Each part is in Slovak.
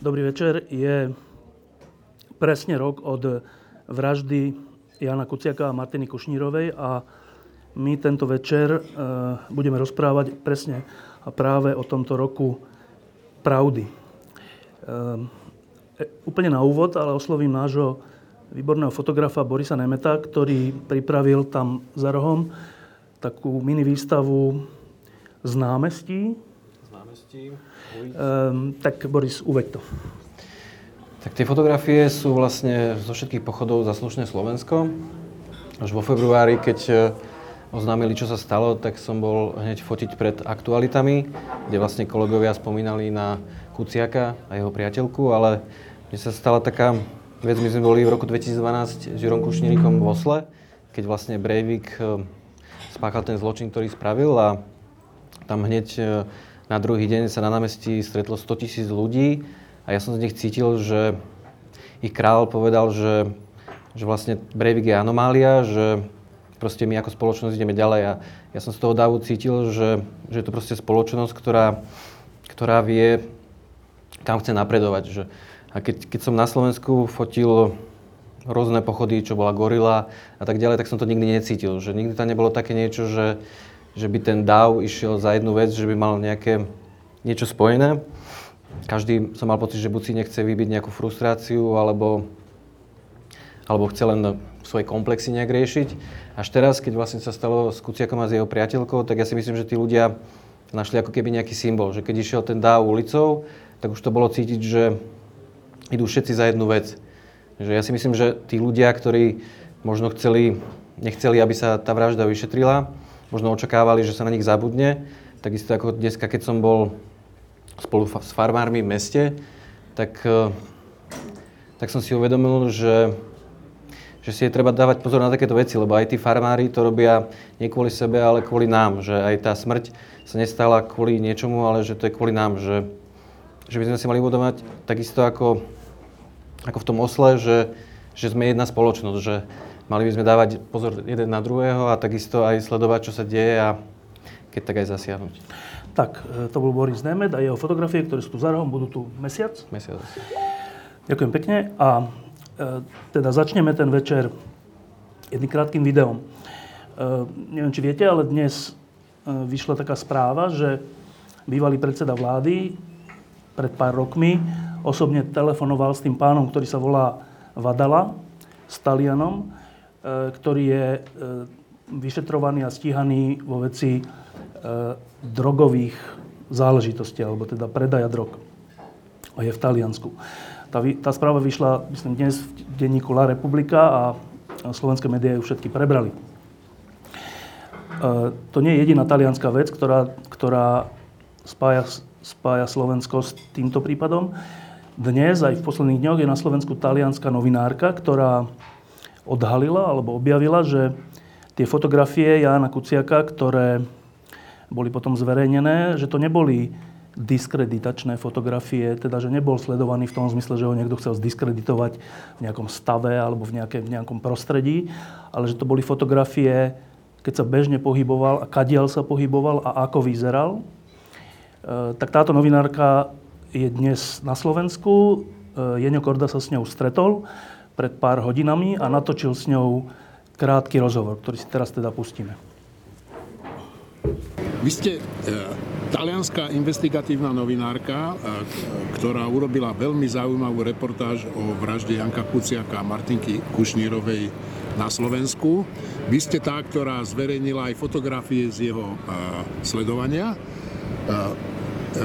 Dobrý večer. Je presne rok od vraždy Jana Kuciaka a Martiny Kušnírovej a my tento večer e, budeme rozprávať presne a práve o tomto roku pravdy. E, úplne na úvod, ale oslovím nášho výborného fotografa Borisa Nemeta, ktorý pripravil tam za rohom takú mini výstavu z námestí. Z námestí Um, tak Boris, uveď to. Tak tie fotografie sú vlastne zo všetkých pochodov za slušné Slovensko. Až vo februári, keď e, oznámili, čo sa stalo, tak som bol hneď fotiť pred aktualitami, kde vlastne kolegovia spomínali na Kuciaka a jeho priateľku, ale mne sa stala taká vec, my sme boli v roku 2012 s Jurom Kušnírikom v Osle, keď vlastne Breivik e, spáchal ten zločin, ktorý spravil a tam hneď e, na druhý deň sa na námestí stretlo 100 tisíc ľudí a ja som z nich cítil, že ich král povedal, že, že vlastne Breivik je anomália, že proste my ako spoločnosť ideme ďalej a ja som z toho dávu cítil, že, že je to proste spoločnosť, ktorá, ktorá vie, kam chce napredovať. Že, a keď, keď som na Slovensku fotil rôzne pochody, čo bola gorila a tak ďalej, tak som to nikdy necítil. Že nikdy tam nebolo také niečo, že, že by ten DAO išiel za jednu vec, že by mal nejaké niečo spojené. Každý som mal pocit, že buď si nechce vybiť nejakú frustráciu, alebo, alebo chce len svoje komplexy nejak riešiť. Až teraz, keď vlastne sa stalo s Kuciakom a s jeho priateľkou, tak ja si myslím, že tí ľudia našli ako keby nejaký symbol, že keď išiel ten DAO ulicou, tak už to bolo cítiť, že idú všetci za jednu vec. Že ja si myslím, že tí ľudia, ktorí možno chceli, nechceli, aby sa tá vražda vyšetrila, možno očakávali, že sa na nich zabudne. Takisto ako dneska, keď som bol spolu s farmármi v meste, tak, e, tak som si uvedomil, že, že si je treba dávať pozor na takéto veci, lebo aj tí farmári to robia nie kvôli sebe, ale kvôli nám. Že aj tá smrť sa nestala kvôli niečomu, ale že to je kvôli nám. Že, že by sme si mali uvedomať takisto ako, ako v tom osle, že, že sme jedna spoločnosť, že Mali by sme dávať pozor jeden na druhého a takisto aj sledovať, čo sa deje a keď tak aj zasiahnuť. Tak, e, to bol Boris Nemed a jeho fotografie, ktoré sú tu za rohom, budú tu mesiac. Mesiac. Ďakujem pekne a e, teda začneme ten večer jedným krátkým videom. E, neviem, či viete, ale dnes e, vyšla taká správa, že bývalý predseda vlády pred pár rokmi osobne telefonoval s tým pánom, ktorý sa volá Vadala, s Talianom, ktorý je e, vyšetrovaný a stíhaný vo veci e, drogových záležitostí, alebo teda predaja drog. A je v Taliansku. Tá, tá správa vyšla, myslím, dnes v denníku La Republika a slovenské médiá ju všetky prebrali. To nie je jediná talianská vec, ktorá, ktorá spája, spája Slovensko s týmto prípadom. Dnes, aj v posledných dňoch, je na Slovensku talianská novinárka, ktorá odhalila alebo objavila, že tie fotografie Jána Kuciaka, ktoré boli potom zverejnené, že to neboli diskreditačné fotografie, teda že nebol sledovaný v tom zmysle, že ho niekto chcel zdiskreditovať v nejakom stave alebo v, nejaké, v nejakom prostredí, ale že to boli fotografie, keď sa bežne pohyboval a kadiaľ sa pohyboval a ako vyzeral. E, tak táto novinárka je dnes na Slovensku. E, Jeňo Korda sa s ňou stretol pred pár hodinami a natočil s ňou krátky rozhovor, ktorý si teraz teda pustíme. Vy ste e, talianská investigatívna novinárka, e, ktorá urobila veľmi zaujímavú reportáž o vražde Janka Kuciaka a Martinky Kušnírovej na Slovensku. Vy ste tá, ktorá zverejnila aj fotografie z jeho e, sledovania.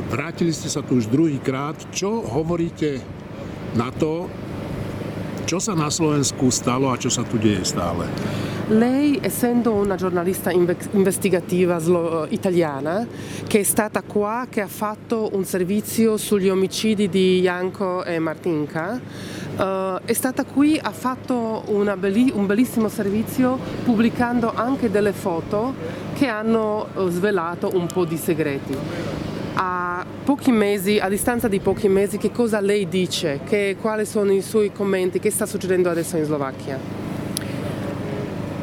Vrátili ste sa tu už druhýkrát. Čo hovoríte na to, Čo sa na Slovensku stalo a čo sa tu deje stále? Lei, essendo una giornalista investigativa italiana, che è stata qua, che ha fatto un servizio sugli omicidi di Janko e Martinka, uh, è stata qui, ha fatto belli- un bellissimo servizio pubblicando anche delle foto che hanno uh, svelato un po' di segreti. A pochi mesi, a distanza di pochi mesi, che cosa lei dice? Che, quali sono i suoi commenti? Che sta succedendo adesso in Slovacchia?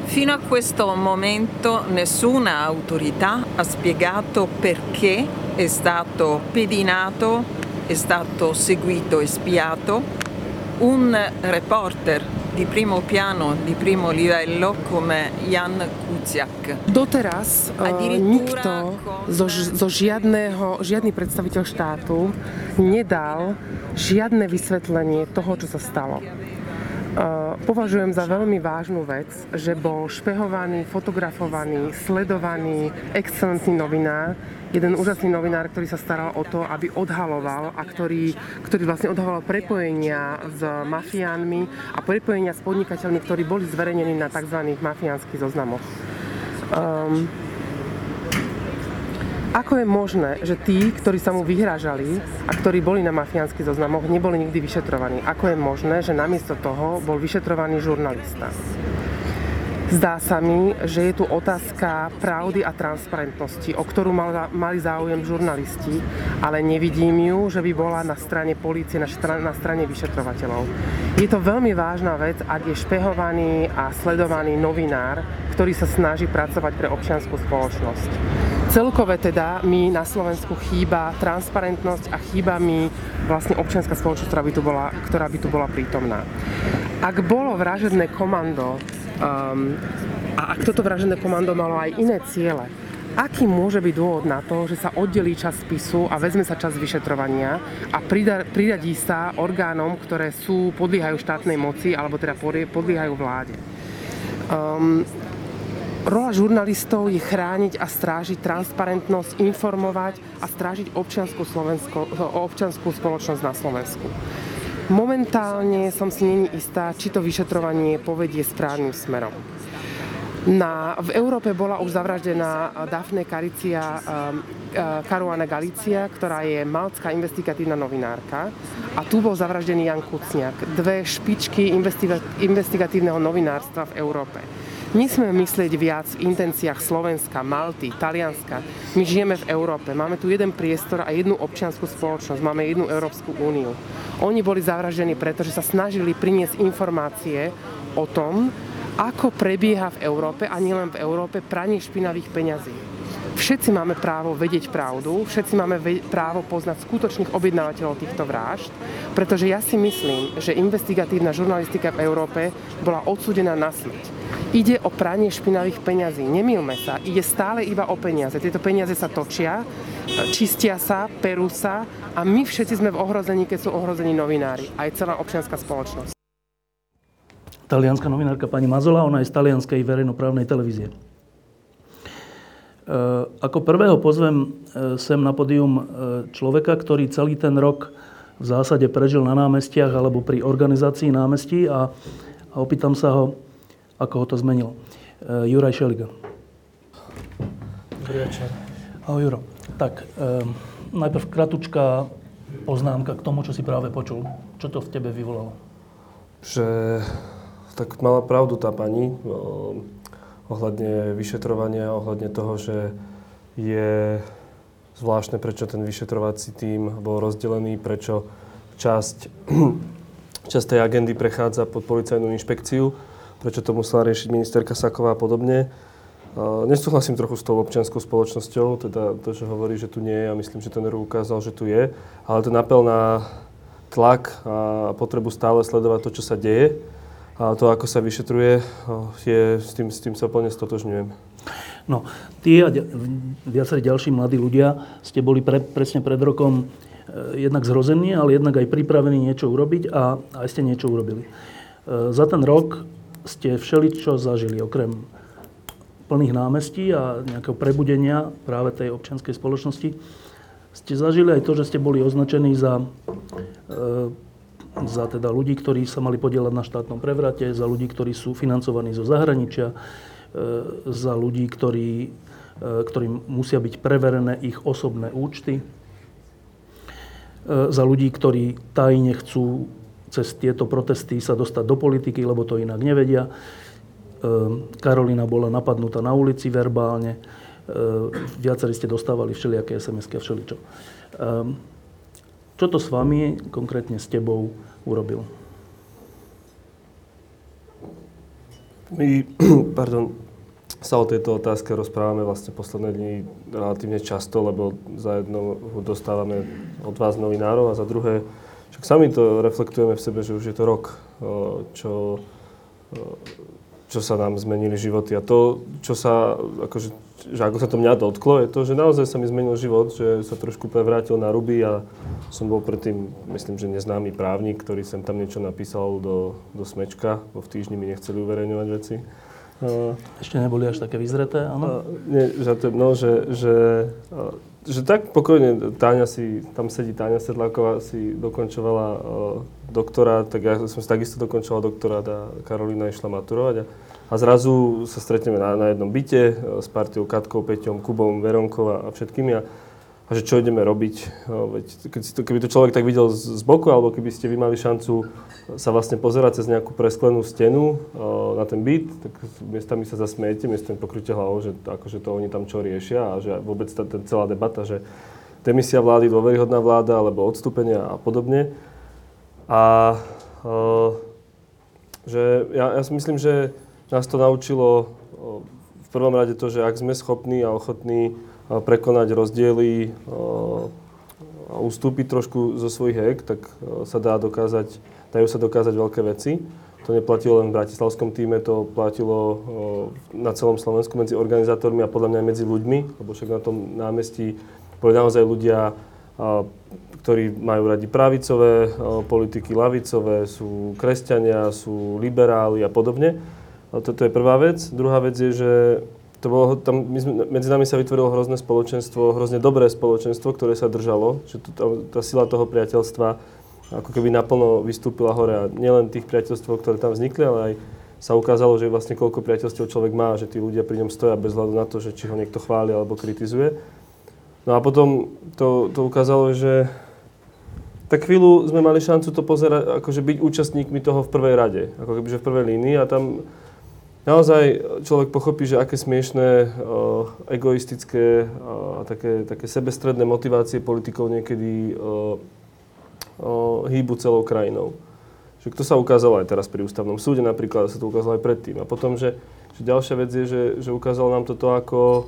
Fino a questo momento nessuna autorità ha spiegato perché è stato pedinato, è stato seguito e spiato un reporter di primo piano, di primo livello come Jan Kuciak. Doteraz uh, nikto zo, zo žiadného, žiadny predstaviteľ štátu nedal žiadne vysvetlenie toho, čo sa stalo. Považujem za veľmi vážnu vec, že bol špehovaný, fotografovaný, sledovaný excelentný novinár, jeden úžasný novinár, ktorý sa staral o to, aby odhaloval a ktorý, ktorý vlastne odhaloval prepojenia s mafiánmi a prepojenia s podnikateľmi, ktorí boli zverejnení na tzv. mafiánskych zoznamoch. Um, ako je možné, že tí, ktorí sa mu vyhrážali a ktorí boli na mafiánskych zoznamoch, neboli nikdy vyšetrovaní? Ako je možné, že namiesto toho bol vyšetrovaný žurnalista? Zdá sa mi, že je tu otázka pravdy a transparentnosti, o ktorú mali záujem žurnalisti, ale nevidím ju, že by bola na strane polície, na, na strane vyšetrovateľov. Je to veľmi vážna vec, ak je špehovaný a sledovaný novinár, ktorý sa snaží pracovať pre občianskú spoločnosť. Celkové teda mi na Slovensku chýba transparentnosť a chýba mi vlastne občianská spoločnosť, ktorá by tu bola, ktorá by tu bola prítomná. Ak bolo vražedné komando um, a ak toto vražedné komando malo aj iné ciele, aký môže byť dôvod na to, že sa oddelí čas spisu a vezme sa čas vyšetrovania a priradí sa orgánom, ktoré sú, podliehajú štátnej moci alebo teda podliehajú vláde. Um, Rola žurnalistov je chrániť a strážiť transparentnosť, informovať a strážiť občianskú, Slovensko, občianskú spoločnosť na Slovensku. Momentálne som si není istá, či to vyšetrovanie povedie správnym smerom. Na, v Európe bola už zavraždená Dafne Caricia Karuana ehm, Galicia, ktorá je malcká investigatívna novinárka. A tu bol zavraždený Jan Kucniak, dve špičky investigatívneho novinárstva v Európe. Nesmieme myslieť viac v intenciách Slovenska, Malty, Talianska. My žijeme v Európe, máme tu jeden priestor a jednu občianskú spoločnosť, máme jednu Európsku úniu. Oni boli zavraždení, pretože sa snažili priniesť informácie o tom, ako prebieha v Európe a nielen v Európe pranie špinavých peňazí. Všetci máme právo vedieť pravdu, všetci máme právo poznať skutočných objednávateľov týchto vražd, pretože ja si myslím, že investigatívna žurnalistika v Európe bola odsúdená na smrť. Ide o pranie špinavých peňazí. Nemilme sa, ide stále iba o peniaze. Tieto peniaze sa točia, čistia sa, perú sa a my všetci sme v ohrození, keď sú ohrození novinári. Aj celá občianská spoločnosť. Talianská novinárka pani Mazola, ona je z talianskej verejnoprávnej televízie. E, ako prvého pozvem e, sem na podium e, človeka, ktorý celý ten rok v zásade prežil na námestiach alebo pri organizácii námestí a, a opýtam sa ho, ako ho to zmenilo. Juraj Šeliga. Dobrý večer. Ahoj, Juro. Tak, najprv kratučká poznámka k tomu, čo si práve počul. Čo to v tebe vyvolalo? Že tak mala pravdu tá pani o, ohľadne vyšetrovania, ohľadne toho, že je zvláštne, prečo ten vyšetrovací tím bol rozdelený, prečo časť, časť tej agendy prechádza pod policajnú inšpekciu prečo to musela riešiť ministerka Saková a podobne. Nesúhlasím trochu s tou občianskou spoločnosťou, teda to, čo hovorí, že tu nie je a myslím, že ten RU ukázal, že tu je, ale ten apel na tlak a potrebu stále sledovať to, čo sa deje a to, ako sa vyšetruje, je, s, tým, s tým sa plne stotožňujem. No, ty a viacerí ďalší mladí ľudia ste boli pre, presne pred rokom e, jednak zrození, ale jednak aj pripravení niečo urobiť a aj ste niečo urobili. E, za ten rok ste všeličo zažili, okrem plných námestí a nejakého prebudenia práve tej občianskej spoločnosti. Ste zažili aj to, že ste boli označení za e, za teda ľudí, ktorí sa mali podielať na štátnom prevrate, za ľudí, ktorí sú financovaní zo zahraničia, za ľudí, ktorí, ktorým musia byť preverené ich osobné účty, za ľudí, ktorí tajne chcú cez tieto protesty sa dostať do politiky, lebo to inak nevedia. Karolina bola napadnutá na ulici verbálne. Viacerí ste dostávali všelijaké SMS-ky a všeličo. Čo to s vami, konkrétne s tebou, urobil? My, pardon, sa o tejto otázke rozprávame vlastne posledné dni relatívne často, lebo za jedno dostávame od vás novinárov a za druhé, však sami to reflektujeme v sebe, že už je to rok, čo, čo sa nám zmenili životy. A to, čo sa, akože, že ako sa to mňa dotklo, je to, že naozaj sa mi zmenil život, že sa trošku prevrátil na ruby a som bol predtým, myslím, že neznámy právnik, ktorý sem tam niečo napísal do, do smečka, bo v týždni mi nechceli uverejňovať veci. Ešte neboli až také vyzreté, áno? Nie, že, no, že, že, že tak pokojne Táňa si, tam sedí Táňa Sedláková, si dokončovala uh, doktorát, tak ja som si takisto dokončoval doktorát a Karolina išla maturovať. A, a zrazu sa stretneme na, na jednom byte uh, s partiou Katkou, Peťom, Kubom, Veronkou a, všetkými. A, a že čo ideme robiť. No, veď, keď to, keby to človek tak videl z, boku, alebo keby ste vy mali šancu sa vlastne pozerať cez nejakú presklenú stenu na ten byt, tak miestami sa zasmiete, miestami pokryte hlavou, že akože to oni tam čo riešia a že vôbec tá, tá celá debata, že demisia vlády, dôveryhodná vláda alebo odstúpenia a podobne. A že ja, ja si myslím, že nás to naučilo v prvom rade to, že ak sme schopní a ochotní prekonať rozdiely a ustúpiť trošku zo svojich hek, tak sa dá dokázať, dajú sa dokázať veľké veci. To neplatilo len v bratislavskom týme, to platilo na celom Slovensku medzi organizátormi a podľa mňa aj medzi ľuďmi, lebo však na tom námestí boli naozaj ľudia, ktorí majú radi pravicové politiky, lavicové, sú kresťania, sú liberáli a podobne. Toto je prvá vec. Druhá vec je, že to bolo, tam, my sme, medzi nami sa vytvorilo hrozné spoločenstvo, hrozne dobré spoločenstvo, ktoré sa držalo, že to, tá, tá sila toho priateľstva ako keby naplno vystúpila hore a nielen tých priateľstv, ktoré tam vznikli, ale aj sa ukázalo, že vlastne koľko priateľstiev človek má, že tí ľudia pri ňom stoja bez hľadu na to, že či ho niekto chváli alebo kritizuje. No a potom to, to ukázalo, že tak chvíľu sme mali šancu to pozerať, akože byť účastníkmi toho v prvej rade, ako keby, že v prvej línii a tam naozaj človek pochopí, že aké smiešné, egoistické a také, také sebestredné motivácie politikov niekedy hýbu celou krajinou. Že to sa ukázalo aj teraz pri ústavnom súde napríklad, sa to ukázalo aj predtým. A potom, že, že ďalšia vec je, že, že ukázalo nám toto ako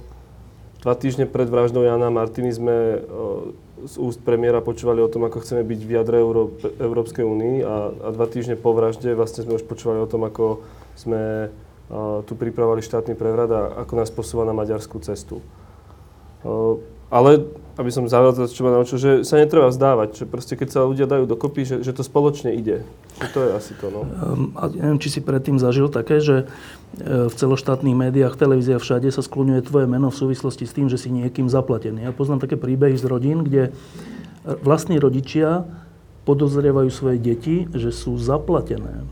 dva týždne pred vraždou Jana Martiny sme z úst premiéra počúvali o tom, ako chceme byť v jadre Euró- Európskej únii a, a dva týždne po vražde vlastne sme už počúvali o tom, ako sme tu pripravovali štátny prevrat a ako nás posúva na maďarskú cestu. Ale, aby som závedal, čo ma naučil, že sa netreba vzdávať, že proste keď sa ľudia dajú dokopy, že, že to spoločne ide. Že to je asi to, no. Ehm, a neviem, či si predtým zažil také, že e, v celoštátnych médiách, televízia všade sa skloňuje tvoje meno v súvislosti s tým, že si niekým zaplatený. Ja poznám také príbehy z rodín, kde vlastní rodičia podozrievajú svoje deti, že sú zaplatené.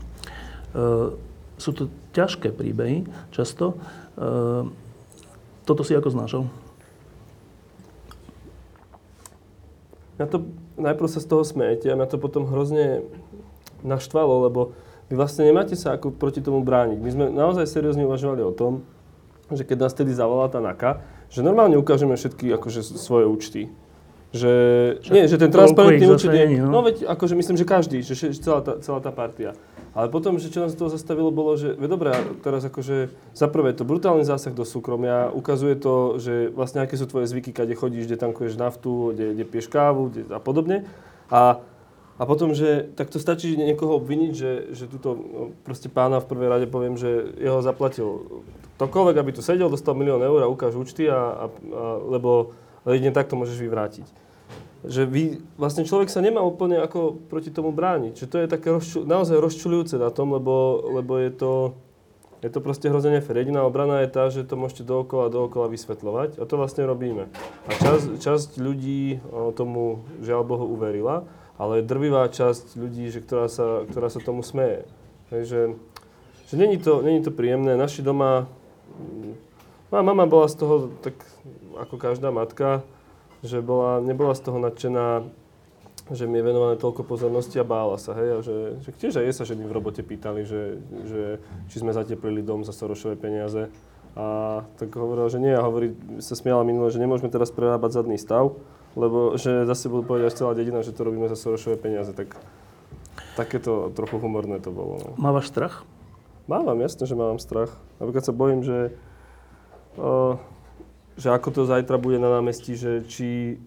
E, sú to ťažké príbehy často. Ehm, toto si ako znášal? Ja to, najprv sa z toho smejete a mňa to potom hrozne naštvalo, lebo vy vlastne nemáte sa ako proti tomu brániť. My sme naozaj seriózne uvažovali o tom, že keď nás tedy zavolala tá NAKA, že normálne ukážeme všetky akože svoje účty. Že, nie, že ten transparentný účet je... No. no veď, akože myslím, že každý, že celá tá, celá tá partia. Ale potom, že čo nás toho zastavilo, bolo, že dobré, teraz akože za prvé to brutálny zásah do súkromia, ukazuje to, že vlastne aké sú tvoje zvyky, kde chodíš, kde tankuješ naftu, kde, kde piješ kávu kde, a podobne. A, a potom, že tak to stačí niekoho obviniť, že, že túto no, proste pána v prvej rade poviem, že jeho zaplatil ktokoľvek, aby tu sedel, dostal milión eur a ukáž účty, a, a, a, lebo jedine takto môžeš vyvrátiť že vy, vlastne človek sa nemá úplne ako proti tomu brániť. Že to je také rozču, naozaj rozčulujúce na tom, lebo, lebo je to, je to proste hrozne nefér. Jediná obrana je tá, že to môžete dookola dookola vysvetľovať a to vlastne robíme. A časť, časť ľudí tomu žiaľ Bohu uverila ale drvivá časť ľudí, že ktorá, sa, ktorá sa tomu smeje. Takže že není to, není to príjemné. Naši doma, moja mama bola z toho tak ako každá matka, že bola, nebola z toho nadšená, že mi je venované toľko pozornosti a bála sa, hej, a že, že tiež aj je sa ženy v robote pýtali, že, že či sme zateplili dom za Sorošové peniaze. A tak hovorila, že nie, a hovorí, sa smiala minule, že nemôžeme teraz prerábať zadný stav, lebo že zase budú povedať až celá dedina, že to robíme za Sorošové peniaze, tak takéto trochu humorné to bolo. No. Mávaš strach? Mávam, jasne, že mám strach. Napríklad sa bojím, že, uh, že ako to zajtra bude na námestí, že či...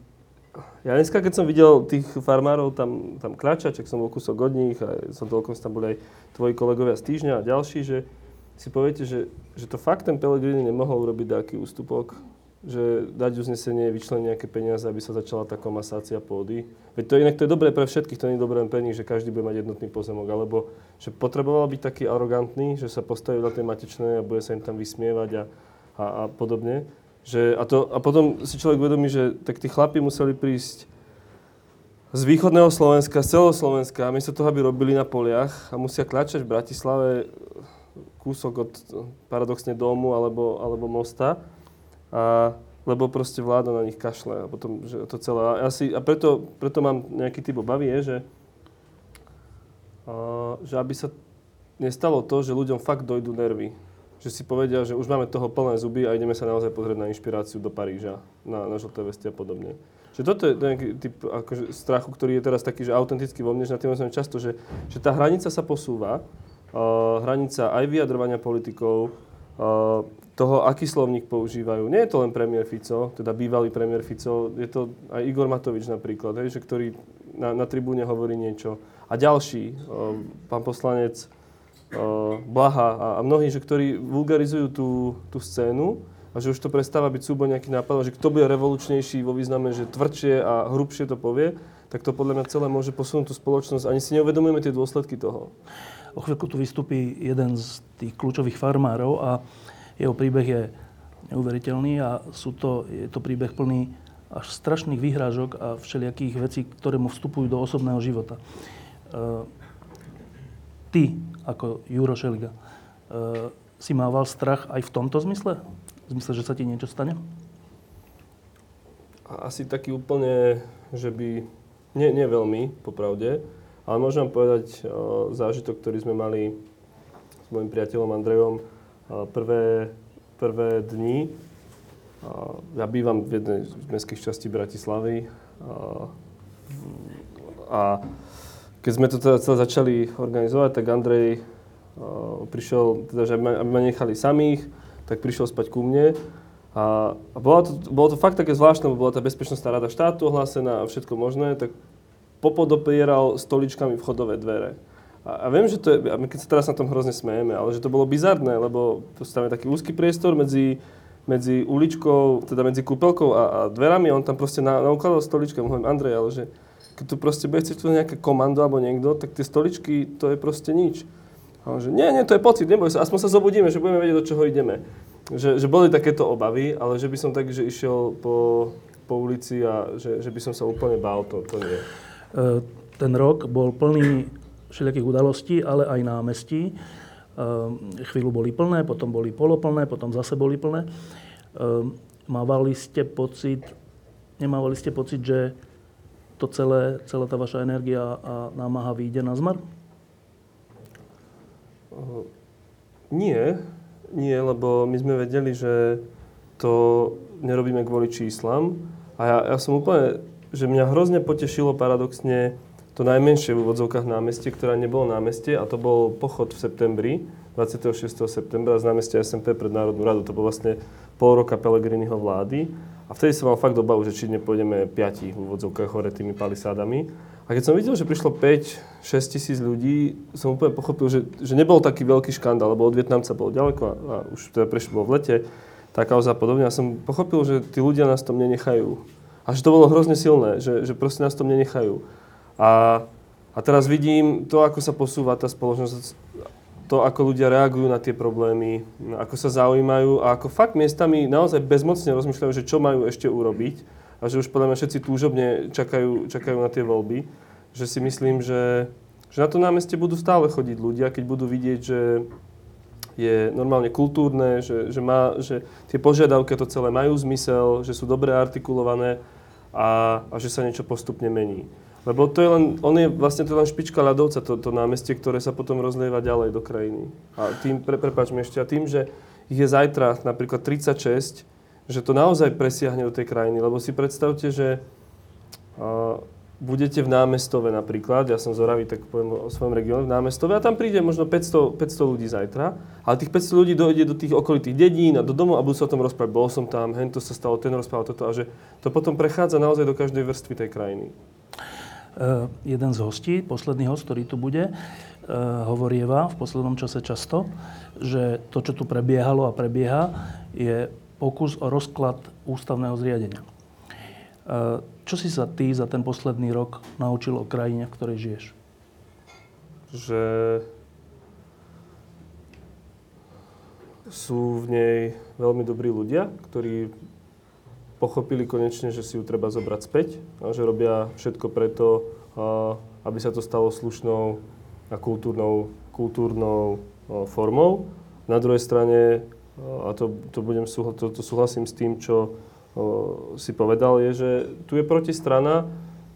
Ja dneska, keď som videl tých farmárov tam, tam kráčať, ak som bol kúsok od nich, a som toľko tam boli aj tvoji kolegovia z týždňa a ďalší, že si poviete, že, že to fakt ten Pellegrini nemohol urobiť taký ústupok, že dať uznesenie, vyčleniť nejaké peniaze, aby sa začala tá komasácia pôdy. Veď to inak to je dobré pre všetkých, to nie je dobré len pre nich, že každý bude mať jednotný pozemok, alebo že potreboval byť taký arogantný, že sa postaví na tej matečnej a bude sa im tam vysmievať a, a, a podobne. Že, a, to, a potom si človek uvedomí, že tak tí chlapi museli prísť z východného Slovenska, z celého Slovenska, a miesto toho, aby robili na poliach a musia klačať v Bratislave kúsok od paradoxne domu alebo, alebo mosta. A, lebo proste vláda na nich kašle a potom, že to celé. A, asi, a preto, preto mám nejaký typ obavy, je, že, a, že aby sa nestalo to, že ľuďom fakt dojdú nervy. Že si povedia, že už máme toho plné zuby a ideme sa naozaj pozrieť na inšpiráciu do Paríža, na, na žlté vesty a podobne. Že toto je nejaký typ akože, strachu, ktorý je teraz taký, že autentický vo mne, že na tým som často, že, že tá hranica sa posúva uh, hranica aj vyjadrovania politikov, uh, toho, aký slovník používajú. Nie je to len premiér Fico, teda bývalý premiér Fico, je to aj Igor Matovič napríklad, hej, že ktorý na, na tribúne hovorí niečo. A ďalší, uh, pán poslanec Blaha a, mnohí, že ktorí vulgarizujú tú, tú scénu a že už to prestáva byť súboj nejaký nápad, že kto bude revolučnejší vo význame, že tvrdšie a hrubšie to povie, tak to podľa mňa celé môže posunúť tú spoločnosť. Ani si neuvedomujeme tie dôsledky toho. O chvíľku tu vystúpi jeden z tých kľúčových farmárov a jeho príbeh je neuveriteľný a sú to, je to príbeh plný až strašných výhrážok a všelijakých vecí, ktoré mu vstupujú do osobného života. E, ty, ako Juro Šeliga, e, si mával strach aj v tomto zmysle? V zmysle, že sa ti niečo stane? Asi taký úplne, že by... Nie, nie veľmi, popravde. Ale môžem povedať o, zážitok, ktorý sme mali s mojim priateľom Andrejom o, prvé, prvé dni. Ja bývam v jednej z mestských častí Bratislavy. O, a keď sme to teda celé začali organizovať, tak Andrej o, prišiel, teda, že aby ma nechali samých, tak prišiel spať ku mne. A, a bolo, to, bolo to fakt také zvláštne, bola tá bezpečnostná rada štátu ohlásená a všetko možné, tak popodopieral stoličkami vchodové dvere. A, a viem, že to je, a my keď sa teraz na tom hrozne smejeme, ale že to bolo bizarné, lebo tam je taký úzky priestor medzi, medzi uličkou, teda medzi kúpelkou a, a dverami on tam proste na, naukladal stoličky. Hovorím, Andrej, ale že keď tu proste bude chcieť nejaké komando alebo niekto, tak tie stoličky, to je proste nič. A on že, nie, nie, to je pocit, neboj sa, aspoň sa zobudíme, že budeme vedieť, do čoho ideme. Že, že boli takéto obavy, ale že by som tak, že išiel po, po ulici a že, že by som sa úplne bál, to, to nie. E, ten rok bol plný všelijakých udalostí, ale aj námestí. E, chvíľu boli plné, potom boli poloplné, potom zase boli plné. E, mávali ste pocit, nemávali ste pocit, že to celé, celá tá vaša energia a námaha vyjde na zmar? Nie, nie, lebo my sme vedeli, že to nerobíme kvôli číslam. A ja, ja som úplne že mňa hrozne potešilo paradoxne to najmenšie v úvodzovkách námestie, ktoré nebolo námestie a to bol pochod v septembri, 26. septembra z námestia SMP pred Národnú radu. To bol vlastne pol roka Pelegriniho vlády. A vtedy som mal fakt obavu, že či nepôjdeme piati v úvodzovkách hore tými palisádami. A keď som videl, že prišlo 5-6 tisíc ľudí, som úplne pochopil, že, že nebol taký veľký škandál, lebo od Vietnamca bolo ďaleko a, a už teda prešlo v lete, tá kauza a podobne. A som pochopil, že tí ľudia nás tom nenechajú a že to bolo hrozne silné, že, že proste nás tom nenechajú. A, a teraz vidím to, ako sa posúva tá spoločnosť, to, ako ľudia reagujú na tie problémy, ako sa zaujímajú a ako fakt miestami naozaj bezmocne rozmýšľajú, že čo majú ešte urobiť a že už podľa mňa všetci túžobne čakajú, čakajú na tie voľby. že si myslím, že, že na to námestie budú stále chodiť ľudia, keď budú vidieť, že je normálne kultúrne, že, že, má, že tie požiadavky to celé majú zmysel, že sú dobre artikulované a, a že sa niečo postupne mení. Lebo to je len, on je vlastne to len špička ľadovca, to, to námestie, ktoré sa potom rozlieva ďalej do krajiny. A tým, pre, prepáč mi ešte, a tým, že ich je zajtra napríklad 36, že to naozaj presiahne do tej krajiny. Lebo si predstavte, že uh, budete v námestove napríklad, ja som z tak poviem o svojom regióne, v námestove a tam príde možno 500, 500 ľudí zajtra, ale tých 500 ľudí dojde do tých okolitých dedín a do domov a budú sa o tom rozprávať, bol som tam, hen to sa stalo, ten rozprával toto a že to potom prechádza naozaj do každej vrstvy tej krajiny. Uh, jeden z hostí, posledný host, ktorý tu bude, uh, hovorieva v poslednom čase často, že to, čo tu prebiehalo a prebieha, je pokus o rozklad ústavného zriadenia. Uh, čo si sa ty za ten posledný rok naučil o krajine, v ktorej žiješ? Že sú v nej veľmi dobrí ľudia, ktorí pochopili konečne, že si ju treba zobrať späť a že robia všetko preto, aby sa to stalo slušnou a kultúrnou, kultúrnou formou. Na druhej strane, a to, to, budem, to, to súhlasím s tým, čo si povedal, je, že tu je protistrana,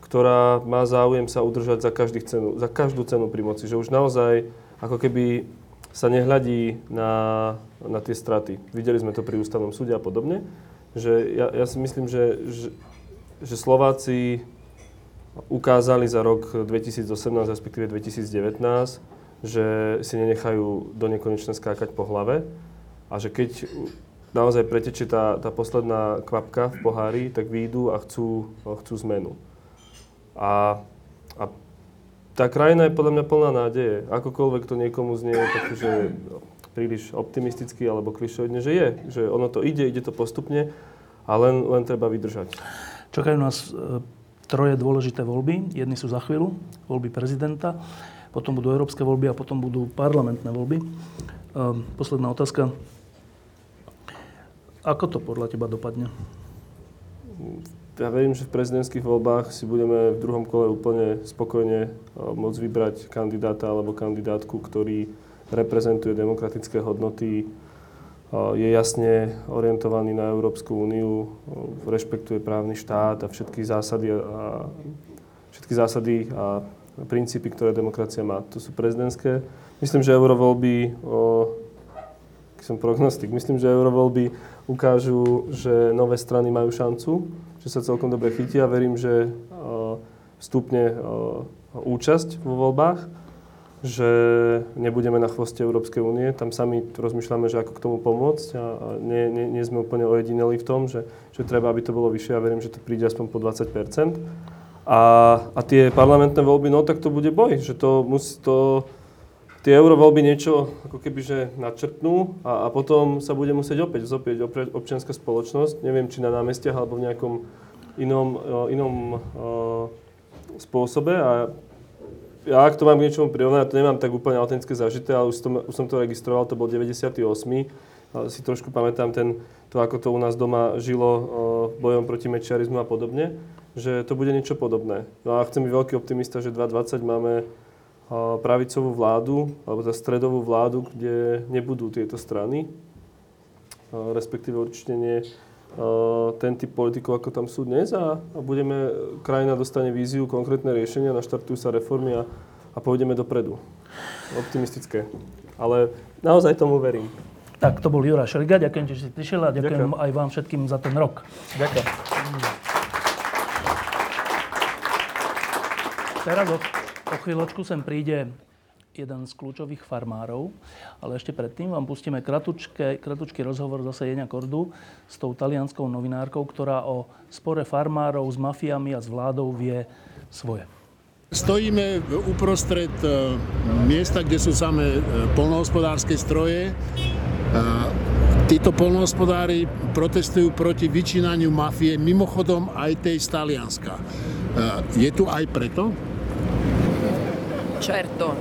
ktorá má záujem sa udržať za, každý cenu, za každú cenu pri moci. Že už naozaj ako keby sa nehľadí na, na tie straty. Videli sme to pri ústavnom súde a podobne. Že ja, ja si myslím, že, že, že Slováci ukázali za rok 2018, respektíve 2019, že si nenechajú do nekonečna skákať po hlave a že keď naozaj pretečie tá, tá posledná kvapka v pohári, tak výjdu a chcú, chcú zmenu. A, a tá krajina je podľa mňa plná nádeje. Akokoľvek to niekomu znie taký, že príliš optimisticky alebo klišoidne, že je. Že ono to ide, ide to postupne a len, len treba vydržať. Čakajú nás e, troje dôležité voľby. Jedny sú za chvíľu, voľby prezidenta, potom budú európske voľby a potom budú parlamentné voľby. E, posledná otázka. Ako to podľa teba dopadne? Ja verím, že v prezidentských voľbách si budeme v druhom kole úplne spokojne môcť vybrať kandidáta alebo kandidátku, ktorý reprezentuje demokratické hodnoty, je jasne orientovaný na Európsku úniu, rešpektuje právny štát a všetky zásady a, všetky zásady a princípy, ktoré demokracia má. To sú prezidentské. Myslím, že eurovoľby som prognostik. Myslím, že eurovoľby ukážu, že nové strany majú šancu, že sa celkom dobre chytia. Verím, že vstupne účasť vo voľbách, že nebudeme na chvoste Európskej únie. Tam sami rozmýšľame, že ako k tomu pomôcť a nie, nie, nie sme úplne ojedineli v tom, že, že treba, aby to bolo vyššie. Ja verím, že to príde aspoň po 20 a, a tie parlamentné voľby, no tak to bude boj, že to musí to tie eurovoľby niečo ako keby že načrtnú a, a potom sa bude musieť opäť zopieť občianská spoločnosť. Neviem, či na námestiach alebo v nejakom inom, inom uh, spôsobe. A ja ak to mám k niečomu prirovnať, to nemám tak úplne autentické zažité, ale už, to, už som to registroval, to bol 98. Si trošku pamätám ten, to, ako to u nás doma žilo uh, bojom proti mečiarizmu a podobne, že to bude niečo podobné. No a chcem byť veľký optimista, že 2020 máme pravicovú vládu, alebo za stredovú vládu, kde nebudú tieto strany, respektíve určite nie ten typ politikov, ako tam sú dnes a, budeme, krajina dostane víziu, konkrétne riešenia, naštartujú sa reformy a, a pôjdeme dopredu. Optimistické. Ale naozaj tomu verím. Tak, to bol Jura Šeliga. Ďakujem, že si prišiel a ďakujem, ďakujem aj vám všetkým za ten rok. Ďakujem. Teraz O chvíľočku sem príde jeden z kľúčových farmárov, ale ešte predtým vám pustíme kratučké, kratučký rozhovor zase Jeňa Kordu s tou talianskou novinárkou, ktorá o spore farmárov s mafiami a s vládou vie svoje. Stojíme uprostred e, miesta, kde sú samé e, polnohospodárske stroje. E, títo polnohospodári protestujú proti vyčínaniu mafie, mimochodom aj tej z Talianska. Je tu aj preto, Certo,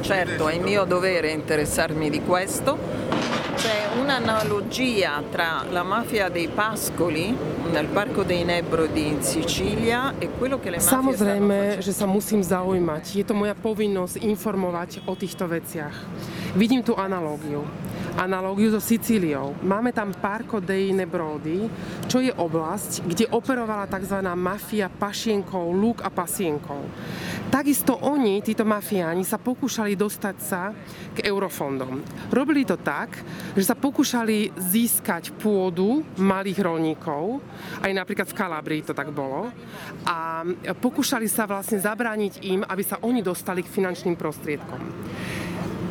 certo, è mio dovere interessarmi di questo C'è un'analogia tra la mafia dei pascoli nel Parco dei Nebrodi in Sicilia e quello che le mafie Samozrejme, že sa musím zaujímať. Je to moja povinnosť informovať o týchto veciach. Vidím tu analógiu. Analógiu so Sicíliou. Máme tam Parco dei Nebrodi, čo je oblasť, kde operovala tzv. mafia pašienkov, lúk a pasienkov. Takisto oni, títo mafiáni, sa pokúšali dostať sa k eurofondom. Robili to tak, že sa pokúšali získať pôdu malých rolníkov, aj napríklad v Kalabrii to tak bolo, a pokúšali sa vlastne zabrániť im, aby sa oni dostali k finančným prostriedkom.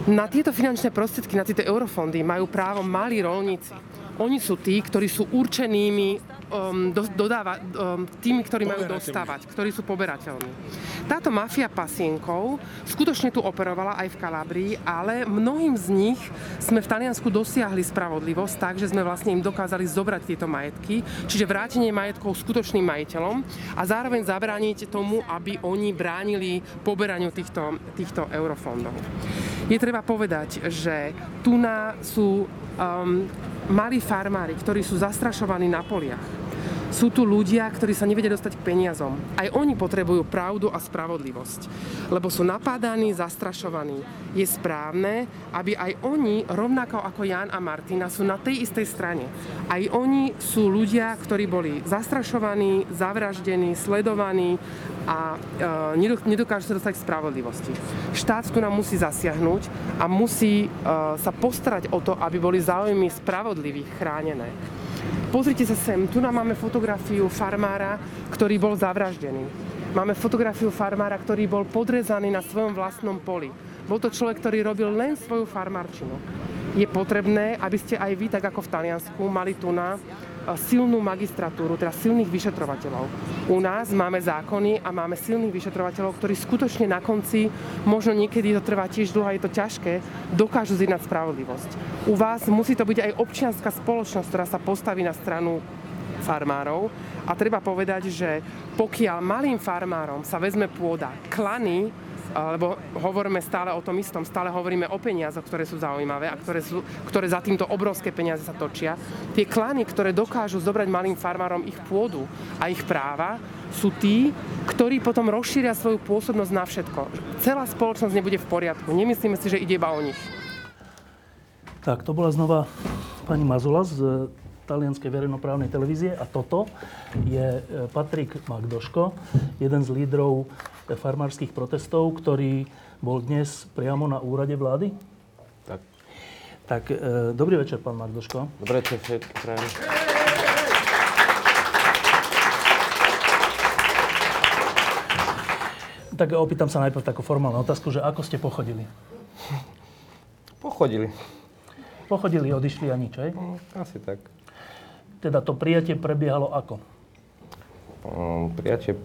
Na tieto finančné prostriedky, na tieto eurofondy majú právo malí rolníci. Oni sú tí, ktorí sú určenými um, do, dodáva, um, tými, ktorí majú dostávať, ktorí sú poberateľmi. Táto mafia pasienkov skutočne tu operovala aj v Kalabrii, ale mnohým z nich sme v Taliansku dosiahli spravodlivosť tak, že sme vlastne im dokázali zobrať tieto majetky, čiže vrátenie majetkov skutočným majiteľom a zároveň zabrániť tomu, aby oni bránili poberaniu týchto, týchto eurofondov. Je treba povedať, že tu sú um, malí farmári, ktorí sú zastrašovaní na poliach sú tu ľudia, ktorí sa nevedia dostať k peniazom. Aj oni potrebujú pravdu a spravodlivosť. Lebo sú napádaní, zastrašovaní. Je správne, aby aj oni, rovnako ako Jan a Martina, sú na tej istej strane. Aj oni sú ľudia, ktorí boli zastrašovaní, zavraždení, sledovaní a e, nedokážu sa dostať k spravodlivosti. Štát tu nám musí zasiahnuť a musí e, sa postarať o to, aby boli záujmy spravodlivých chránené. Pozrite sa sem, tu nám máme fotografiu farmára, ktorý bol zavraždený. Máme fotografiu farmára, ktorý bol podrezaný na svojom vlastnom poli. Bol to človek, ktorý robil len svoju farmárčinu. Je potrebné, aby ste aj vy, tak ako v Taliansku, mali tu na silnú magistratúru, teda silných vyšetrovateľov. U nás máme zákony a máme silných vyšetrovateľov, ktorí skutočne na konci, možno niekedy to trvá tiež dlho, je to ťažké, dokážu zjednať spravodlivosť. U vás musí to byť aj občianská spoločnosť, ktorá sa postaví na stranu farmárov. A treba povedať, že pokiaľ malým farmárom sa vezme pôda, klany lebo hovoríme stále o tom istom, stále hovoríme o peniazoch, ktoré sú zaujímavé a ktoré, sú, ktoré za týmto obrovské peniaze sa točia. Tie klany, ktoré dokážu zobrať malým farmárom ich pôdu a ich práva, sú tí, ktorí potom rozšíria svoju pôsobnosť na všetko. Celá spoločnosť nebude v poriadku. Nemyslíme si, že ide iba o nich. Tak, to bola znova pani Mazula z talianskej verejnoprávnej televízie a toto je e, Patrik Magdoško, jeden z lídrov farmárskych protestov, ktorý bol dnes priamo na úrade vlády. Tak. Tak, e, dobrý večer, pán Magdoško. Dobrý večer, prajem. Tak opýtam sa najprv takú formálnu otázku, že ako ste pochodili? Pochodili. Pochodili, odišli a nič, hej? Asi tak. Teda to prijatie prebiehalo ako? Um, prijatie,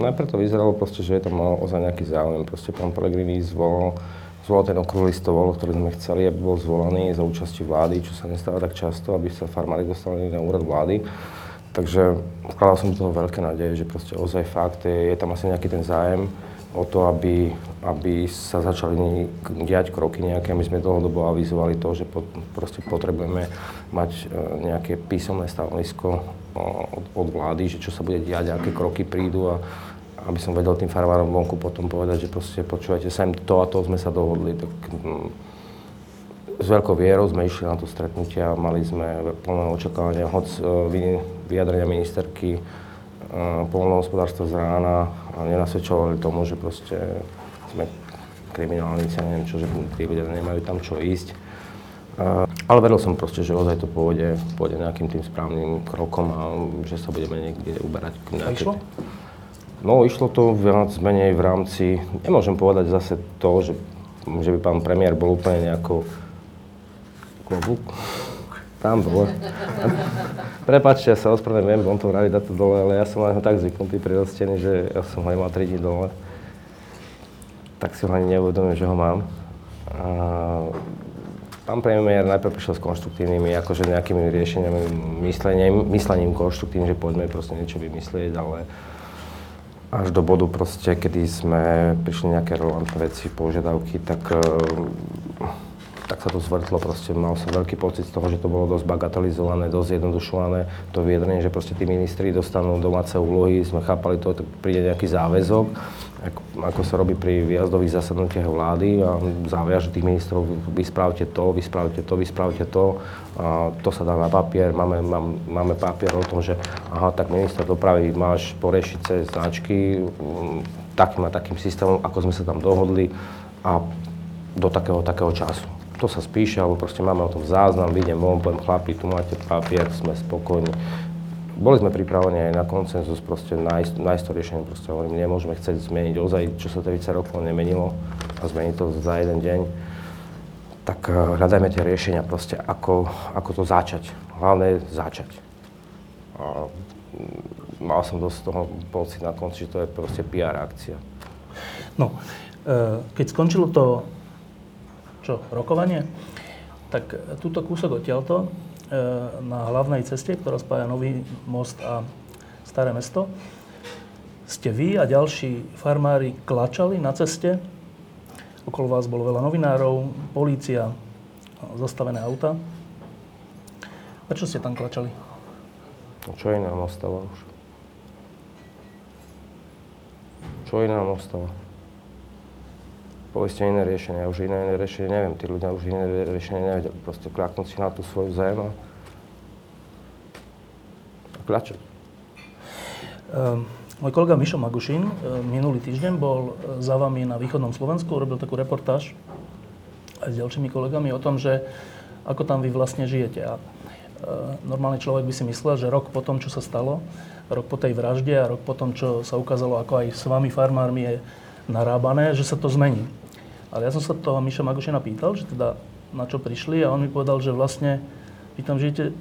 najprv to vyzeralo proste, že je tam ozaj nejaký záujem. Proste pán Pellegrini zvolal, zvolal ten okrúhly stôl, ktorý sme chceli, aby bol zvolaný za účasti vlády, čo sa nestáva tak často, aby sa farmári dostali na úrad vlády. Takže vkladal som do toho veľké nádeje, že proste ozaj fakt je, je tam asi nejaký ten zájem o to, aby, aby sa začali diať kroky nejaké. My sme dlhodobo avizovali to, že pod, proste potrebujeme mať e, nejaké písomné stanovisko od, od vlády, že čo sa bude diať, aké kroky prídu a aby som vedel tým farmárom vonku potom povedať, že proste počúvajte, sem to a to sme sa dohodli. Tak, mm, s veľkou vierou sme išli na to stretnutie a mali sme plné očakávania, hoď e, vyjadrenia ministerky polnohospodárstvo z rána a nenasvedčovali tomu, že proste sme kriminálnici, neviem čo, že tí ľudia nemajú tam čo ísť. Ale veril som proste, že ozaj to pôjde, pôjde nejakým tým správnym krokom a že sa budeme niekde uberať. A išlo? No, išlo to viac menej v rámci, nemôžem povedať zase to, že, že by pán premiér bol úplne nejako klobúk tam bolo. Prepačte, ja sa ospravedlňujem, on to vraví dať to dole, ale ja som len tak zvyknutý prirostený, že ja som ho nemal 3 dní dole. Tak si ho ani neuvedomím, že ho mám. A pán premiér najprv prišiel s konštruktívnymi, akože nejakými riešeniami, myslením, myslením konštruktívnym, že poďme proste niečo vymyslieť, ale až do bodu proste, kedy sme prišli nejaké relevantné veci, požiadavky, tak tak sa to zvrtlo, proste mal som veľký pocit z toho, že to bolo dosť bagatelizované, dosť jednodušované, to vyjadrenie, že proste tí ministri dostanú domáce úlohy, sme chápali to, tak príde nejaký záväzok, ako, ako sa robí pri výjazdových zasadnutiach vlády a záviaže tých ministrov, vyspravte to, vyspravte to, vyspravte to, a to sa dá na papier, máme, máme, máme papier o tom, že aha, tak minister dopravy máš poriešiť cez značky mm, takým a takým systémom, ako sme sa tam dohodli a do takého, takého času to sa spíše, alebo proste máme o tom záznam, vyjdem von, poviem chlapi, tu máte papier, sme spokojní. Boli sme pripravení aj na koncenzus, proste nájsť, to riešenie, proste hovorím, nemôžeme chcieť zmeniť ozaj, čo sa 30 rokov nemenilo a zmeniť to za jeden deň. Tak eh, hľadajme tie riešenia proste, ako, ako to začať. Hlavné je začať. A mm, mal som dosť toho pocit na konci, že to je proste PR akcia. No, eh, keď skončilo to čo, rokovanie? Tak túto kúsok odtiaľto, e, na hlavnej ceste, ktorá spája Nový most a Staré mesto, ste vy a ďalší farmári klačali na ceste. Okolo vás bolo veľa novinárov, polícia, zastavené auta. Prečo ste tam klačali? No čo iné nám ostáva už? Čo iné nám ostáva? povedzte iné riešenie. Ja už iné, iné riešenie neviem. Tí ľudia už iné riešenie nevedia. Proste kľaknúť si na tú svoju zem a, a kľačať. Um, môj kolega Mišo Magušin um, minulý týždeň bol e, za vami na východnom Slovensku, robil takú reportáž aj s ďalšími kolegami o tom, že ako tam vy vlastne žijete. A uh, normálny človek by si myslel, že rok po tom, čo sa stalo, rok po tej vražde a rok po tom, čo sa ukázalo, ako aj s vami farmármi je narábané, že sa to zmení. Ale ja som sa toho Miša Magošina pýtal, že teda na čo prišli a on mi povedal, že vlastne vy tam žijete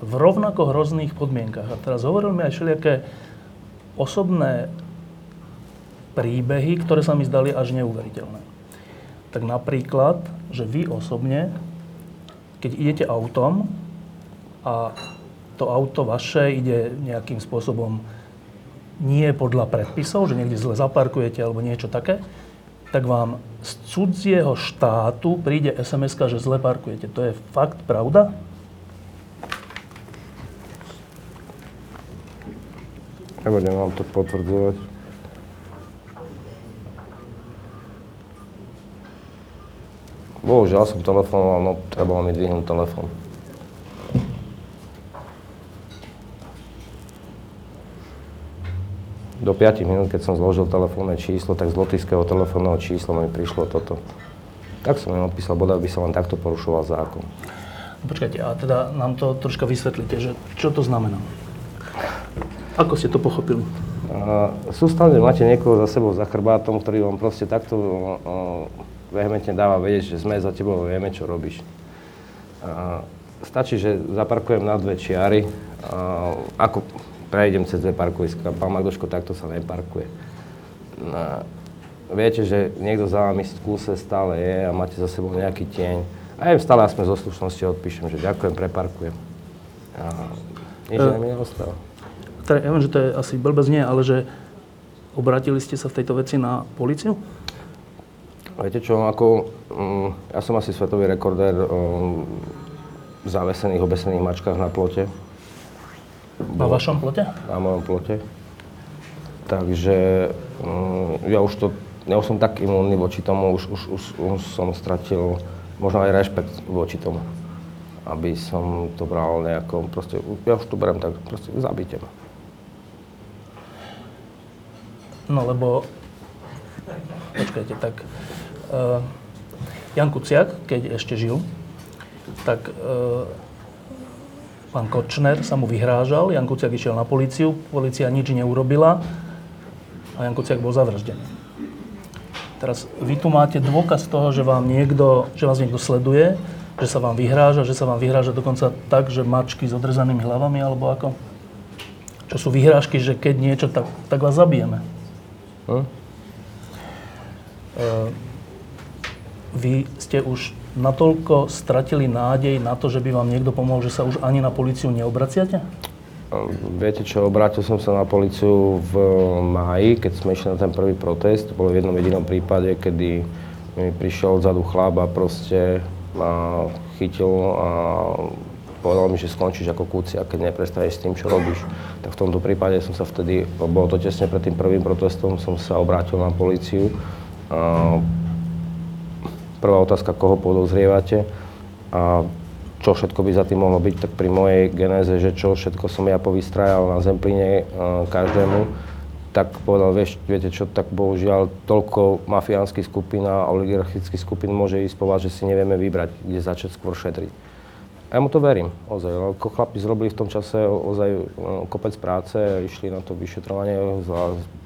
v rovnako hrozných podmienkach. A teraz hovoril mi aj všelijaké osobné príbehy, ktoré sa mi zdali až neuveriteľné. Tak napríklad, že vy osobne, keď idete autom a to auto vaše ide nejakým spôsobom nie podľa predpisov, že niekde zle zaparkujete alebo niečo také, tak vám z cudzieho štátu príde sms že zle parkujete. To je fakt pravda? Nebudem vám to potvrdzovať. Bohužiaľ som telefonoval, no trebalo mi dvihnúť telefón. Do 5 minút, keď som zložil telefónne číslo, tak z lotického telefónneho čísla mi prišlo toto. Tak som im odpísal, bodaj by som len takto porušoval zákon. No počkajte, a teda nám to troška vysvetlíte, že čo to znamená? Ako ste to pochopili? Uh, sústavne máte niekoho za sebou, za chrbátom, ktorý vám proste takto uh, vehementne dáva vedieť, že sme za tebou, vieme, čo robíš. Uh, stačí, že zaparkujem na dve čiary, uh, ako prejdem cez dve parkoviska. Pán Magdoško, takto sa neparkuje. No, viete, že niekto za vami v kúse stále je a máte za sebou nejaký tieň. A ja stále aspoň zo slušnosti odpíšem, že ďakujem, preparkujem. A nič uh, mi neostáva. Teda, ja viem, že to je asi blbec nie, ale že obratili ste sa v tejto veci na policiu? Viete čo, ako, um, ja som asi svetový rekordér um, zavesených, obesených mačkách na plote. Na vašom plote? Na mojom plote. Takže um, ja už to, ja už som tak imunný voči tomu, už, už, už, už som stratil možno aj rešpekt voči tomu. Aby som to bral nejako, proste, ja už to berem tak, proste zabite ma. No lebo, počkajte, tak uh, Jan Kuciak, keď ešte žil, tak uh, Pán Kočner sa mu vyhrážal, Jan Kuciak išiel na políciu, polícia nič neurobila a Jan Kuciak bol zavraždený. Teraz vy tu máte dôkaz toho, že, vám niekto, že vás niekto sleduje, že sa vám vyhráža, že sa vám vyhráža dokonca tak, že mačky s odrezanými hlavami, alebo ako? Čo sú vyhrážky, že keď niečo, tak, tak vás zabijeme. Hm? Uh, vy ste už natoľko stratili nádej na to, že by vám niekto pomohol, že sa už ani na policiu neobraciate? Viete čo, obrátil som sa na policiu v máji, keď sme išli na ten prvý protest. To bolo v jednom jedinom prípade, kedy mi prišiel odzadu chlap a proste ma chytil a povedal mi, že skončíš ako a keď neprestaneš s tým, čo robíš. Tak v tomto prípade som sa vtedy, bolo to tesne pred tým prvým protestom, som sa obrátil na políciu. Prvá otázka, koho podozrievate a čo všetko by za tým mohlo byť, tak pri mojej genéze, že čo všetko som ja povystrajal na Zemplíne každému, tak povedal, vieš, viete čo, tak bohužiaľ toľko mafiánskych skupín a oligarchických skupín môže ísť povedať, že si nevieme vybrať, kde začať skôr šetriť. A ja mu to verím, ozaj. Ako chlapi zrobili v tom čase ozaj no, kopec práce, išli na to vyšetrovanie,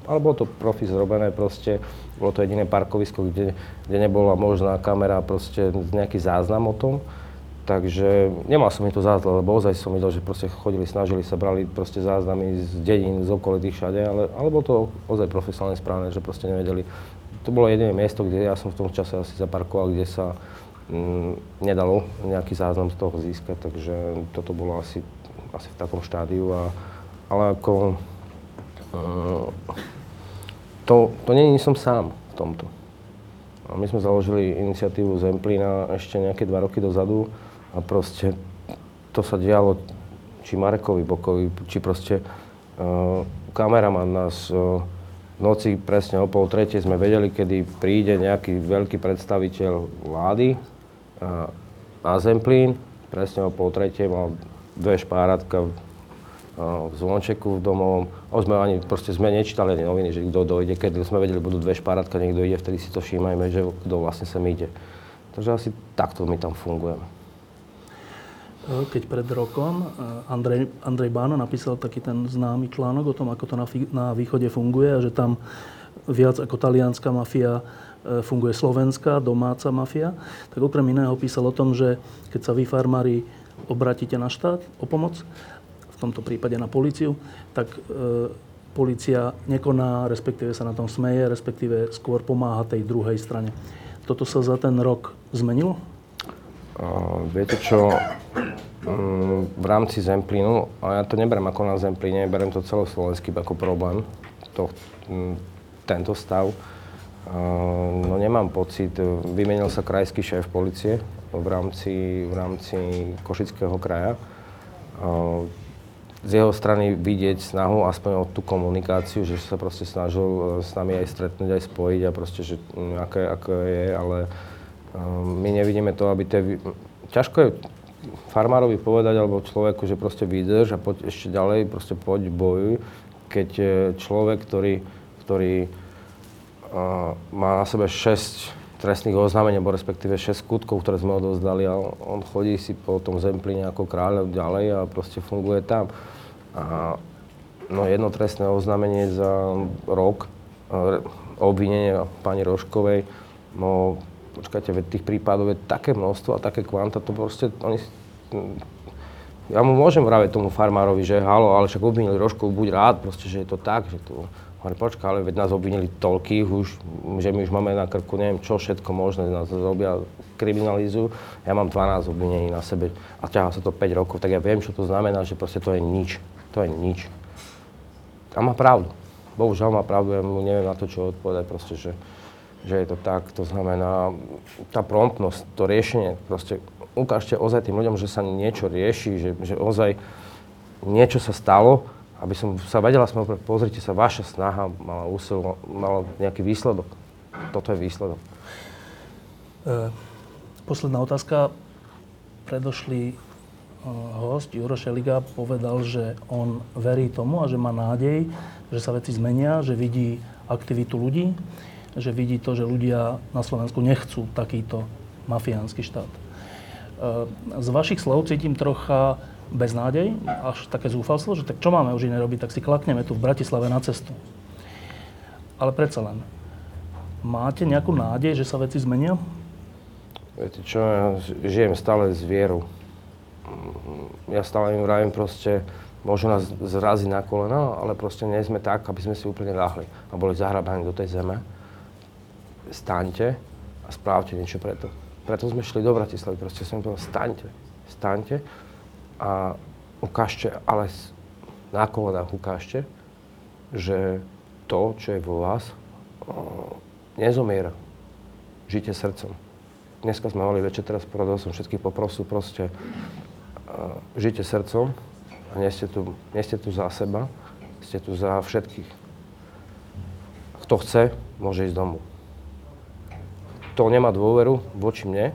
ale bolo to profi zrobené proste, bolo to jediné parkovisko, kde, kde nebola možná kamera, proste nejaký záznam o tom. Takže nemal som mi to za lebo ozaj som videl, že proste chodili, snažili sa, brali proste záznamy z dedín, z okolitých všade, ale, ale bolo to ozaj profesionálne správne, že proste nevedeli. To bolo jediné miesto, kde ja som v tom čase asi zaparkoval, kde sa mm, nedalo nejaký záznam z toho získať, takže toto bolo asi, asi v takom štádiu. A, ale ako... Mm, to, to nie som sám v tomto. A my sme založili iniciatívu Zemplína ešte nejaké dva roky dozadu a proste to sa dialo či Marekovi Bokovi, či proste uh, kameraman nás uh, v noci presne o pol tretej sme vedeli, kedy príde nejaký veľký predstaviteľ vlády uh, na Zemplín, presne o pol tretej mal dve špáratka v zvončeku v domovom. O, sme ani, proste sme nečítali noviny, že kto dojde, keď sme vedeli, budú dve špáratka, niekto ide, vtedy si to všímajme, že kto vlastne sem ide. Takže asi takto my tam fungujeme. Keď pred rokom Andrej, Andrej Báno napísal taký ten známy článok o tom, ako to na, na východe funguje a že tam viac ako talianská mafia e, funguje slovenská, domáca mafia, tak okrem iného písal o tom, že keď sa vy farmári obratíte na štát o pomoc, tomto prípade na policiu, tak e, policia nekoná, respektíve sa na tom smeje, respektíve skôr pomáha tej druhej strane. Toto sa za ten rok zmenilo? Uh, viete čo, um, v rámci Zemplínu, a ja to neberiem ako na Zemplíne, beriem to celoslovenský ako problém, to, um, tento stav. No nemám pocit, vymenil sa krajský šéf policie v rámci, v rámci Košického kraja. Z jeho strany vidieť snahu aspoň o tú komunikáciu, že sa proste snažil e, s nami aj stretnúť, aj spojiť a proste, že mm, aké, aké je, ale um, my nevidíme to, aby tie... Ťažko je farmárovi povedať, alebo človeku, že proste vydrž a poď ešte ďalej, proste poď, bojuj, keď e, človek, ktorý, ktorý má na sebe 6 trestných oznámení, alebo respektíve 6 skutkov, ktoré sme odovzdali a on chodí si po tom Zemplíne ako kráľ ďalej a proste funguje tam. A no jedno trestné oznámenie za rok, obvinenie pani Roškovej, no počkajte, veď tých prípadov je také množstvo a také kvanta, to proste, oni, ja mu môžem vraviť tomu farmárovi, že halo, ale však obvinili Roškovu, buď rád, proste, že je to tak, že to, Hovorím, počka, ale veď nás obvinili toľkých už, že my už máme na krku neviem čo všetko možné, nás robia, kriminalizujú. Ja mám 12 obvinení na sebe a ťahá sa to 5 rokov, tak ja viem, čo to znamená, že proste to je nič. To je nič. A má pravdu. Bohužiaľ má pravdu, ja mu neviem na to, čo odpovedať, proste, že, že je to tak. To znamená, tá promptnosť, to riešenie, proste ukážte ozaj tým ľuďom, že sa niečo rieši, že, že ozaj niečo sa stalo, aby som sa vedela smerovať, pozrite sa, vaša snaha mala úsil, mala nejaký výsledok. Toto je výsledok. E, posledná otázka. Predošlý e, host Juro Šeliga povedal, že on verí tomu a že má nádej, že sa veci zmenia, že vidí aktivitu ľudí, že vidí to, že ľudia na Slovensku nechcú takýto mafiánsky štát. E, z vašich slov cítim trocha beznádej, až také zúfalstvo, že tak čo máme už iné robiť, tak si klakneme tu v Bratislave na cestu. Ale predsa len, máte nejakú nádej, že sa veci zmenia? Viete čo, ja žijem stále s vierou. Ja stále im vravím proste, môžu nás zraziť na kolena, ale proste nie sme tak, aby sme si úplne ľahli a boli zahrabaní do tej zeme. Staňte a správte niečo preto. Preto sme šli do Bratislavy, proste som povedal, staňte, staňte a ukážte, ale na kolenách ukážte, že to, čo je vo vás, nezomiera. Žite srdcom. dneska sme mali večer, teraz poradil som všetkých poprosil, proste žite srdcom a nie ste, tu, nie ste tu za seba, ste tu za všetkých. Kto chce, môže ísť domov. Kto nemá dôveru voči mne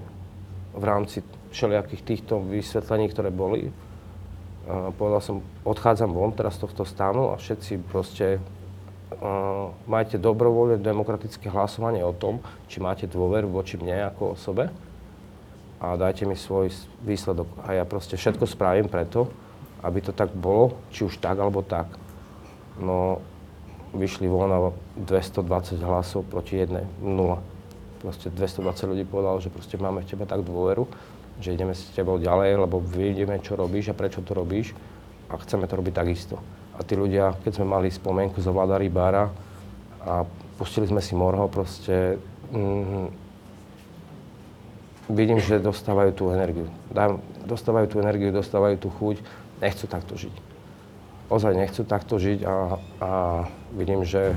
v rámci všelijakých týchto vysvetlení, ktoré boli, uh, povedal som, odchádzam von teraz z tohto stanu a všetci proste uh, majte dobrovoľné demokratické hlasovanie o tom, či máte dôveru voči mne ako osobe a dajte mi svoj výsledok. A ja proste všetko spravím preto, aby to tak bolo, či už tak alebo tak. No, vyšli von a 220 hlasov proti jednej, nula. Proste 220 ľudí povedalo, že proste máme v teba tak dôveru, že ideme s tebou ďalej, lebo vidíme, čo robíš a prečo to robíš a chceme to robiť takisto. A tí ľudia, keď sme mali spomienku za vláda Rybára a pustili sme si Morho, proste mm, vidím, že dostávajú tú energiu. Dá, dostávajú tú energiu, dostávajú tú chuť, nechcú takto žiť. Ozaj nechcú takto žiť a, a vidím, že,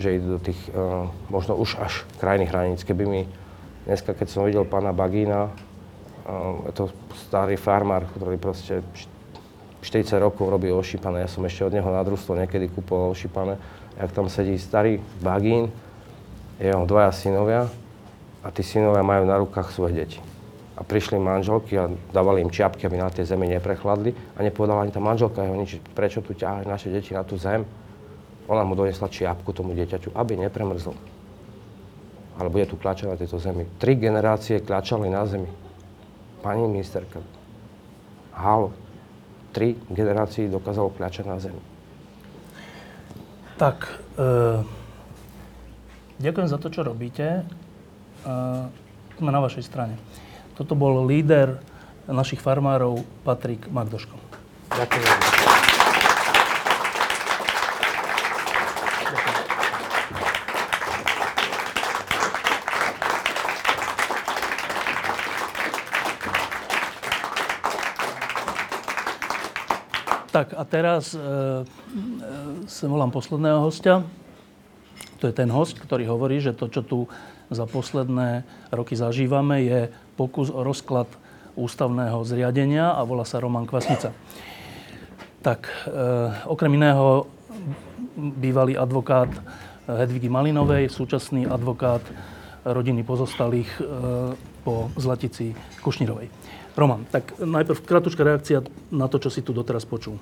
že idú do tých uh, možno už až krajných hraníc. Keby mi dneska, keď som videl pána Bagína, je to starý farmár, ktorý proste 40 rokov robí ošípané. Ja som ešte od neho na družstvo niekedy kúpoval ošípané. Jak tam sedí starý bagín, jeho dvaja synovia a tí synovia majú na rukách svoje deti. A prišli manželky a dávali im čiapky, aby na tej zemi neprechladli a nepovedala ani tá manželka jeho nič, prečo tu ťaháš naše deti na tú zem. Ona mu donesla čiapku tomu dieťaťu, aby nepremrzlo. Ale bude tu kľačať na tejto zemi. Tri generácie kľačali na zemi. Pani ministerka, halo, tri generácií dokázalo kľačať na zemi. Tak, e, ďakujem za to, čo robíte. E, sme na vašej strane. Toto bol líder našich farmárov Patrik Magdoško. Ďakujem. Tak a teraz e, e, sem volám posledného hostia. To je ten host, ktorý hovorí, že to, čo tu za posledné roky zažívame, je pokus o rozklad ústavného zriadenia a volá sa Roman Kvasnica. Tak, e, okrem iného, bývalý advokát Hedvigy Malinovej, súčasný advokát rodiny pozostalých e, po Zlatici Kušnírovej. Roman, tak najprv kratučká reakcia na to, čo si tu doteraz počul.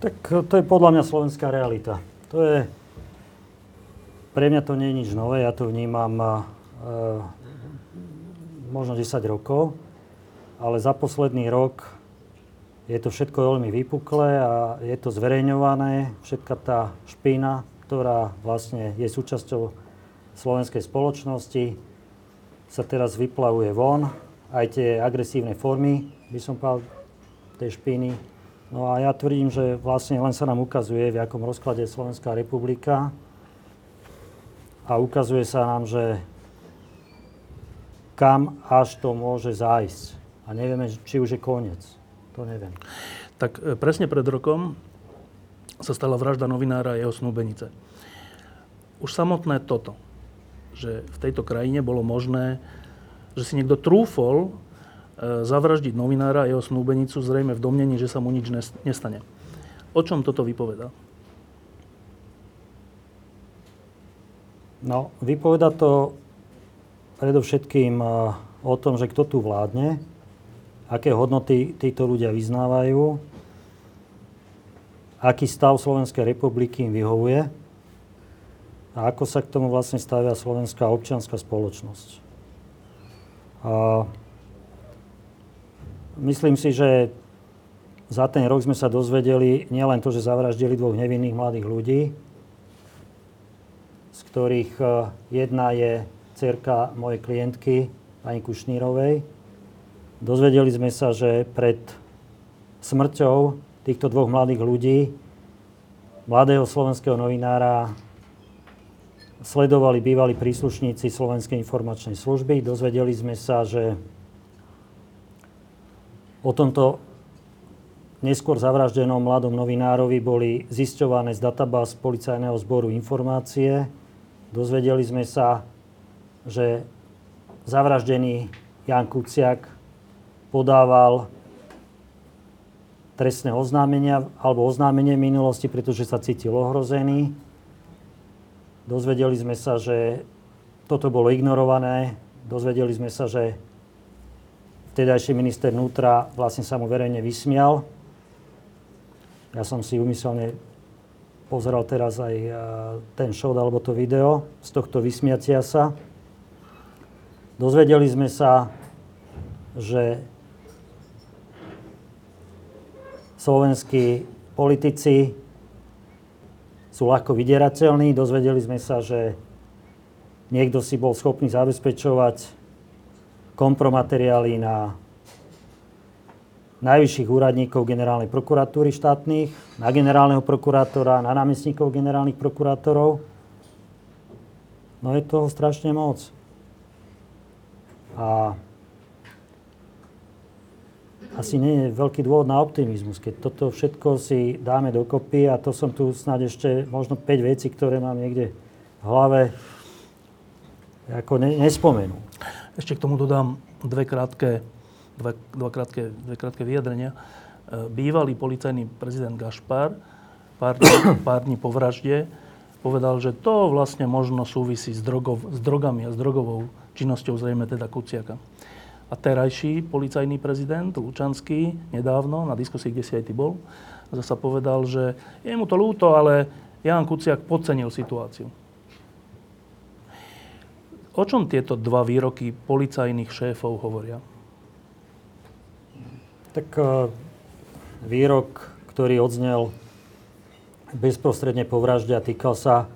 Tak to je podľa mňa slovenská realita. To je... Pre mňa to nie je nič nové, ja to vnímam uh, možno 10 rokov, ale za posledný rok je to všetko veľmi vypuklé a je to zverejňované, všetka tá špína, ktorá vlastne je súčasťou slovenskej spoločnosti, sa teraz vyplavuje von, aj tie agresívne formy, by som povedal, tej špiny. No a ja tvrdím, že vlastne len sa nám ukazuje, v akom rozklade je Slovenská republika. A ukazuje sa nám, že kam až to môže zájsť. A nevieme, či už je koniec. To neviem. Tak e, presne pred rokom sa stala vražda novinára a jeho snúbenice. Už samotné toto, že v tejto krajine bolo možné, že si niekto trúfol e, zavraždiť novinára a jeho snúbenicu zrejme v domnení, že sa mu nič nestane. O čom toto vypoveda? No, vypoveda to predovšetkým e, o tom, že kto tu vládne, aké hodnoty títo ľudia vyznávajú, aký stav Slovenskej republiky im vyhovuje a ako sa k tomu vlastne stavia slovenská občianská spoločnosť. A myslím si, že za ten rok sme sa dozvedeli nielen to, že zavraždili dvoch nevinných mladých ľudí, z ktorých e, jedna je cerka mojej klientky, pani Kušnírovej. Dozvedeli sme sa, že pred smrťou týchto dvoch mladých ľudí, mladého slovenského novinára sledovali bývalí príslušníci Slovenskej informačnej služby. Dozvedeli sme sa, že o tomto neskôr zavraždenom mladom novinárovi boli zisťované z databáz policajného zboru informácie. Dozvedeli sme sa, že zavraždený Jan Kuciak podával trestné oznámenia alebo oznámenie minulosti, pretože sa cítil ohrozený. Dozvedeli sme sa, že toto bolo ignorované. Dozvedeli sme sa, že vtedajší minister vnútra vlastne sa mu verejne vysmial. Ja som si umyselne pozeral teraz aj ten show alebo to video z tohto vysmiatia sa. Dozvedeli sme sa, že slovenskí politici sú ľahko vydierateľní. Dozvedeli sme sa, že niekto si bol schopný zabezpečovať kompromateriály na najvyšších úradníkov generálnej prokuratúry štátnych, na generálneho prokurátora, na námestníkov generálnych prokurátorov. No je toho strašne moc. A asi nie je veľký dôvod na optimizmus, keď toto všetko si dáme dokopy a to som tu snad ešte možno 5 vecí, ktoré mám niekde v hlave, ako ne, nespomenú. Ešte k tomu dodám dve krátke, dve, dva krátke, dve krátke vyjadrenia. E, bývalý policajný prezident Gašpar pár, pár dní po vražde povedal, že to vlastne možno súvisí s, drogov, s drogami a s drogovou činnosťou zrejme teda Kuciaka. A terajší policajný prezident Lučanský nedávno, na diskusii, kde si aj ty bol, zasa povedal, že je mu to ľúto, ale Jan Kuciak podcenil situáciu. O čom tieto dva výroky policajných šéfov hovoria? Tak e, výrok, ktorý odznel bezprostredne po vražde a týkal sa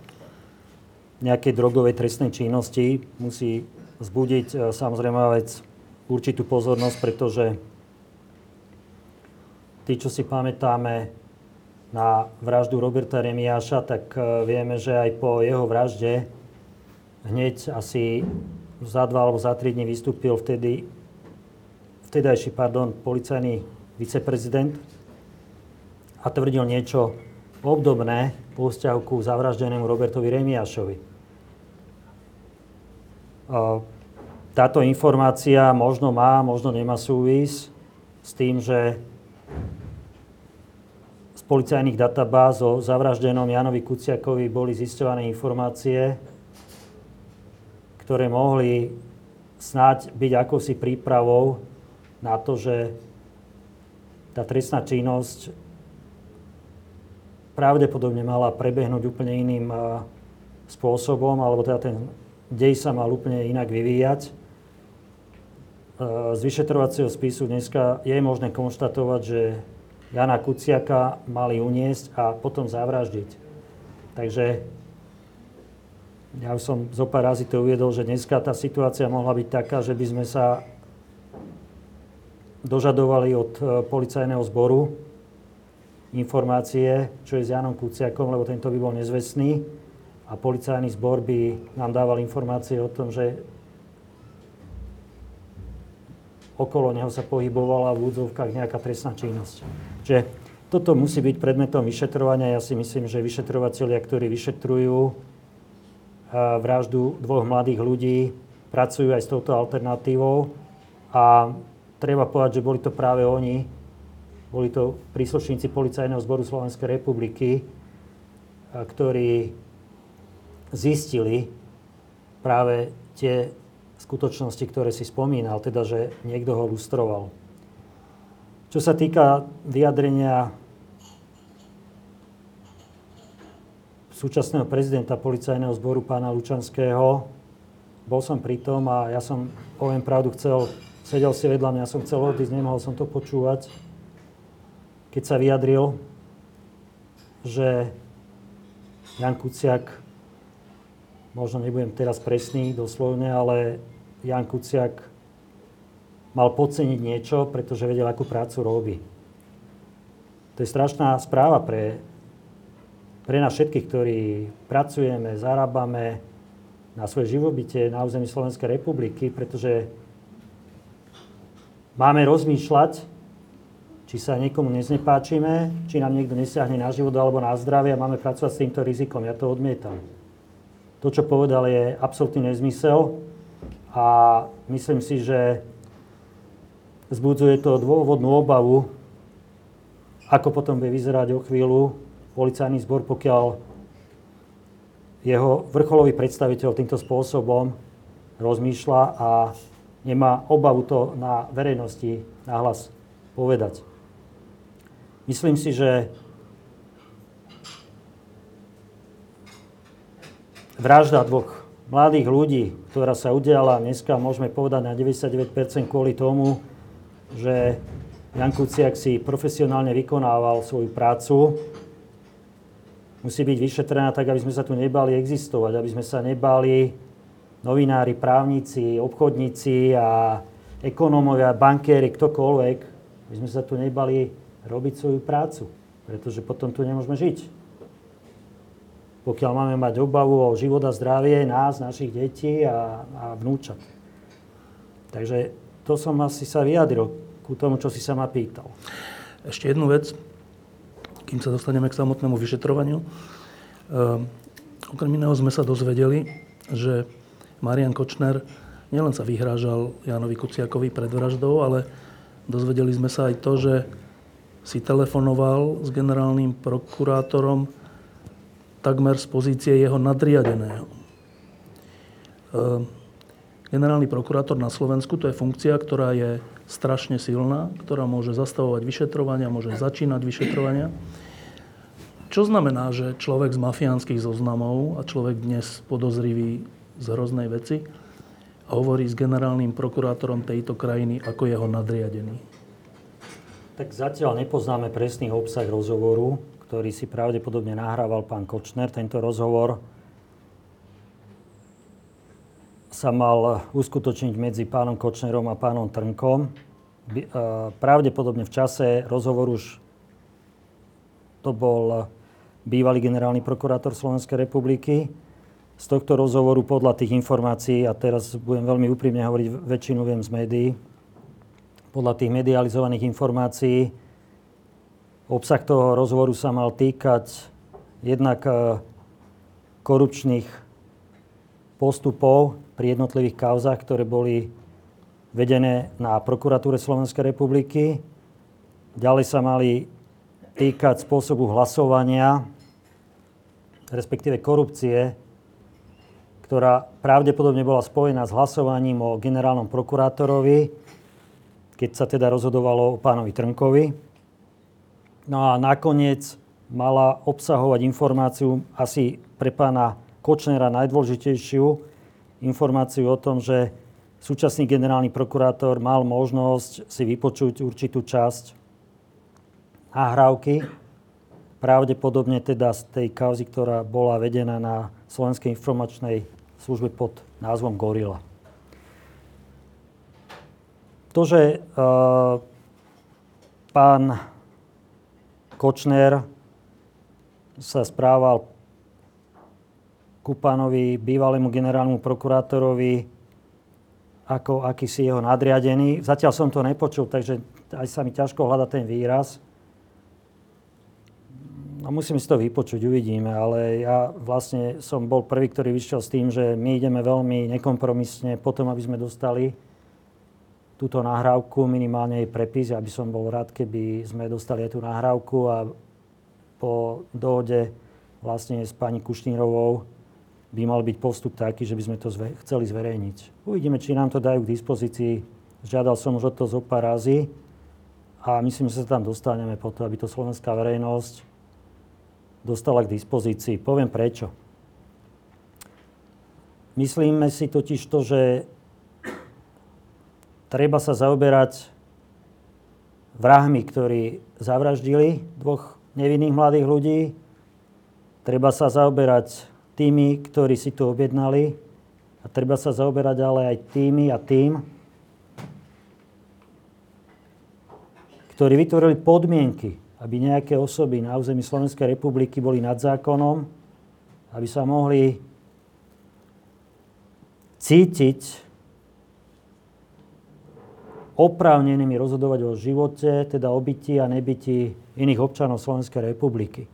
nejakej drogovej trestnej činnosti, musí vzbudiť e, samozrejme vec určitú pozornosť, pretože tí, čo si pamätáme na vraždu Roberta Remiáša, tak e, vieme, že aj po jeho vražde hneď asi za dva alebo za tri dní vystúpil vtedy, vtedajší, pardon, policajný viceprezident a tvrdil niečo obdobné po vzťahu ku zavraždenému Robertovi Remiašovi. Táto informácia možno má, možno nemá súvis s tým, že z policajných databáz o zavraždenom Janovi Kuciakovi boli zisťované informácie, ktoré mohli snáď byť akousi prípravou na to, že tá trestná činnosť pravdepodobne mala prebehnúť úplne iným spôsobom, alebo teda ten dej sa mal úplne inak vyvíjať. Z vyšetrovacieho spisu dneska je možné konštatovať, že Jana Kuciaka mali uniesť a potom zavraždiť. Takže ja už som zo pár razy to uviedol, že dneska tá situácia mohla byť taká, že by sme sa dožadovali od e, policajného zboru informácie, čo je s Janom Kuciakom, lebo tento by bol nezvestný a policajný zbor by nám dával informácie o tom, že okolo neho sa pohybovala v údzovkách nejaká trestná činnosť. Čiže toto musí byť predmetom vyšetrovania. Ja si myslím, že vyšetrovateľia, ktorí vyšetrujú vraždu dvoch mladých ľudí, pracujú aj s touto alternatívou a treba povedať, že boli to práve oni, boli to príslušníci Policajného zboru Slovenskej republiky, ktorí zistili práve tie skutočnosti, ktoré si spomínal, teda, že niekto ho lustroval. Čo sa týka vyjadrenia súčasného prezidenta policajného zboru pána Lučanského. Bol som pri tom a ja som, poviem pravdu, chcel, sedel si vedľa mňa, som chcel odísť, nemohol som to počúvať. Keď sa vyjadril, že Jan Kuciak, možno nebudem teraz presný doslovne, ale Jan Kuciak mal podceniť niečo, pretože vedel, akú prácu robí. To je strašná správa pre pre nás všetkých, ktorí pracujeme, zarábame na svoje živobytie na území Slovenskej republiky, pretože máme rozmýšľať, či sa niekomu neznepáčime, či nám niekto nesiahne na život alebo na zdravie a máme pracovať s týmto rizikom. Ja to odmietam. To, čo povedal, je absolútny nezmysel a myslím si, že zbudzuje to dôvodnú obavu, ako potom bude vyzerať o chvíľu policajný zbor, pokiaľ jeho vrcholový predstaviteľ týmto spôsobom rozmýšľa a nemá obavu to na verejnosti nahlas povedať. Myslím si, že vražda dvoch mladých ľudí, ktorá sa udiala dneska, môžeme povedať na 99% kvôli tomu, že Jan Kuciak si profesionálne vykonával svoju prácu. Musí byť vyšetrená tak, aby sme sa tu nebali existovať, aby sme sa nebali novinári, právnici, obchodníci a ekonómovia, bankéri, ktokoľvek, aby sme sa tu nebali robiť svoju prácu, pretože potom tu nemôžeme žiť. Pokiaľ máme mať obavu o život a zdravie nás, našich detí a, a vnúčat. Takže to som asi sa vyjadril ku tomu, čo si sa ma pýtal. Ešte jednu vec, kým sa dostaneme k samotnému vyšetrovaniu. Ehm, okrem iného sme sa dozvedeli, že Marian Kočner nielen sa vyhrážal Jánovi Kuciakovi pred vraždou, ale dozvedeli sme sa aj to, že si telefonoval s generálnym prokurátorom takmer z pozície jeho nadriadeného. Ehm, Generálny prokurátor na Slovensku to je funkcia, ktorá je strašne silná, ktorá môže zastavovať vyšetrovania, môže začínať vyšetrovania. Čo znamená, že človek z mafiánskych zoznamov a človek dnes podozrivý z hroznej veci hovorí s generálnym prokurátorom tejto krajiny ako jeho nadriadený? Tak zatiaľ nepoznáme presný obsah rozhovoru, ktorý si pravdepodobne nahrával pán Kočner. Tento rozhovor sa mal uskutočniť medzi pánom Kočnerom a pánom Trnkom. E, pravdepodobne v čase rozhovoru už to bol bývalý generálny prokurátor Slovenskej republiky. Z tohto rozhovoru podľa tých informácií, a teraz budem veľmi úprimne hovoriť, väčšinu viem z médií, podľa tých medializovaných informácií, obsah toho rozhovoru sa mal týkať jednak e, korupčných postupov pri jednotlivých kauzách, ktoré boli vedené na prokuratúre Slovenskej republiky. Ďalej sa mali týkať spôsobu hlasovania, respektíve korupcie, ktorá pravdepodobne bola spojená s hlasovaním o generálnom prokurátorovi, keď sa teda rozhodovalo o pánovi Trnkovi. No a nakoniec mala obsahovať informáciu asi pre pána Kočnera najdôležitejšiu, informáciu o tom, že súčasný generálny prokurátor mal možnosť si vypočuť určitú časť nahrávky, pravdepodobne teda z tej kauzy, ktorá bola vedená na Slovenskej informačnej službe pod názvom Gorila. To, že uh, pán Kočner sa správal ku pánovi bývalému generálnemu prokurátorovi ako akýsi jeho nadriadený. Zatiaľ som to nepočul, takže aj sa mi ťažko hľada ten výraz. No musím si to vypočuť, uvidíme, ale ja vlastne som bol prvý, ktorý vyšiel s tým, že my ideme veľmi nekompromisne potom, aby sme dostali túto nahrávku, minimálne jej prepis. Ja by som bol rád, keby sme dostali aj tú nahrávku a po dohode vlastne s pani Kušnírovou by mal byť postup taký, že by sme to zve- chceli zverejniť. Uvidíme, či nám to dajú k dispozícii. Žiadal som už o to zo pár razy a myslím, že sa tam dostaneme po to, aby to slovenská verejnosť dostala k dispozícii. Poviem prečo. Myslíme si totiž to, že treba sa zaoberať vrahmi, ktorí zavraždili dvoch nevinných mladých ľudí. Treba sa zaoberať tými, ktorí si to objednali a treba sa zaoberať ale aj tými a tým, ktorí vytvorili podmienky, aby nejaké osoby na území Slovenskej republiky boli nad zákonom, aby sa mohli cítiť oprávnenými rozhodovať o živote, teda o byti a nebyti iných občanov Slovenskej republiky.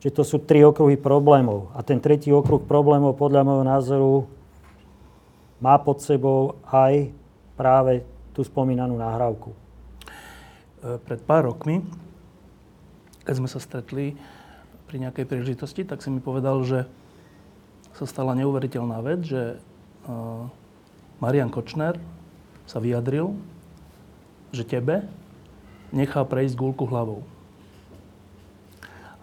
Čiže to sú tri okruhy problémov. A ten tretí okruh problémov podľa môjho názoru má pod sebou aj práve tú spomínanú nahrávku. E, pred pár rokmi, keď sme sa stretli pri nejakej príležitosti, tak si mi povedal, že sa stala neuveriteľná vec, že e, Marian Kočner sa vyjadril, že tebe nechá prejsť gulku hlavou.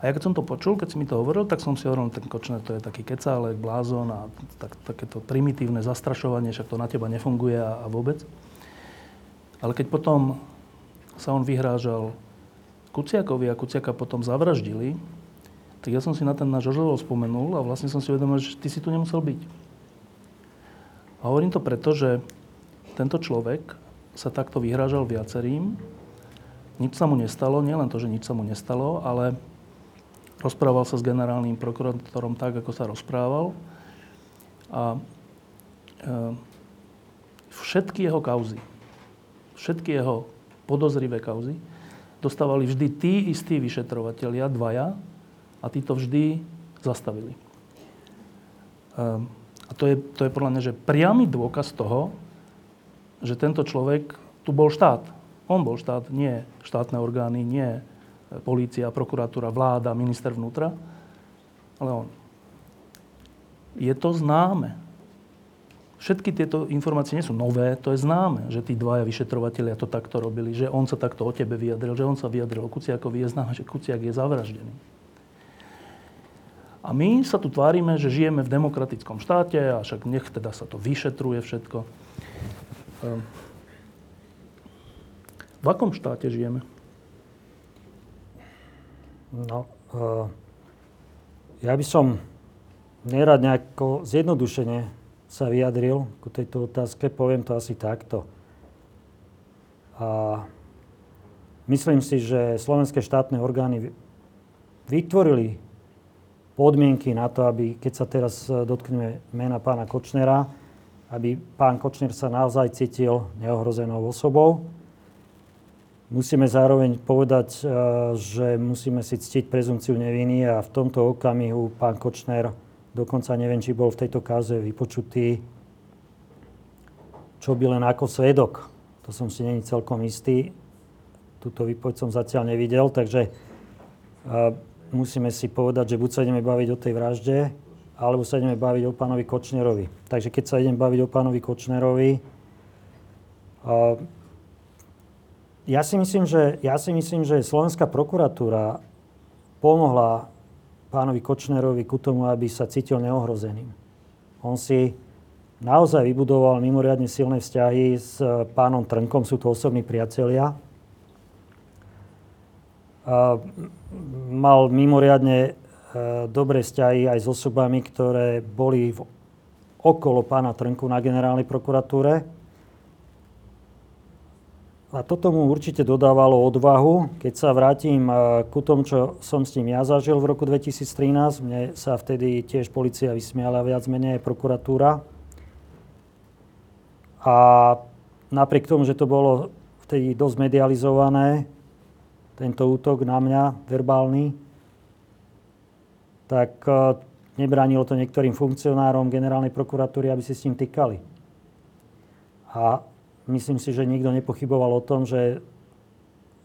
A ja keď som to počul, keď si mi to hovoril, tak som si hovoril, ten Kočner to je taký kecálek, blázon a tak, takéto primitívne zastrašovanie, však to na teba nefunguje a, a vôbec. Ale keď potom sa on vyhrážal Kuciakovi a Kuciaka potom zavraždili, tak ja som si na ten náš rozhovor spomenul a vlastne som si uvedomil, že ty si tu nemusel byť. A hovorím to preto, že tento človek sa takto vyhrážal viacerým. Nič sa mu nestalo, nielen to, že nič sa mu nestalo, ale Rozprával sa s generálnym prokurátorom tak, ako sa rozprával. A e, všetky jeho kauzy, všetky jeho podozrivé kauzy dostávali vždy tí istí vyšetrovatelia, dvaja, a tí to vždy zastavili. E, a to je, to je podľa mňa, že priamy dôkaz toho, že tento človek, tu bol štát. On bol štát, nie štátne orgány, nie polícia, prokuratúra, vláda, minister vnútra, ale on. Je to známe. Všetky tieto informácie nie sú nové, to je známe, že tí dvaja vyšetrovateľia to takto robili, že on sa takto o tebe vyjadril, že on sa vyjadril o Kuciakovi, je známe, že Kuciak je zavraždený. A my sa tu tvárime, že žijeme v demokratickom štáte a však nech teda sa to vyšetruje všetko. Ehm. V akom štáte žijeme? No, uh, ja by som nerad nejako zjednodušene sa vyjadril ku tejto otázke. Poviem to asi takto. A myslím si, že slovenské štátne orgány vytvorili podmienky na to, aby, keď sa teraz dotkneme mena pána Kočnera, aby pán Kočner sa naozaj cítil neohrozenou osobou Musíme zároveň povedať, eh, že musíme si ctiť prezumciu neviny a v tomto okamihu pán Kočner, dokonca neviem, či bol v tejto káze vypočutý, čo by len ako svedok. To som si není celkom istý. Tuto výpoveď som zatiaľ nevidel, takže eh, musíme si povedať, že buď sa ideme baviť o tej vražde, alebo sa ideme baviť o pánovi Kočnerovi. Takže keď sa idem baviť o pánovi Kočnerovi, eh, ja si myslím, že, ja si myslím, že slovenská prokuratúra pomohla pánovi Kočnerovi ku tomu, aby sa cítil neohrozeným. On si naozaj vybudoval mimoriadne silné vzťahy s pánom Trnkom, sú to osobní priatelia. Mal mimoriadne dobré vzťahy aj s osobami, ktoré boli v, okolo pána Trnku na generálnej prokuratúre. A toto mu určite dodávalo odvahu. Keď sa vrátim eh, ku tomu, čo som s ním ja zažil v roku 2013, mne sa vtedy tiež policia vysmiala viac menej prokuratúra. A napriek tomu, že to bolo vtedy dosť medializované, tento útok na mňa, verbálny, tak eh, nebránilo to niektorým funkcionárom generálnej prokuratúry, aby si s ním tykali. A myslím si, že nikto nepochyboval o tom, že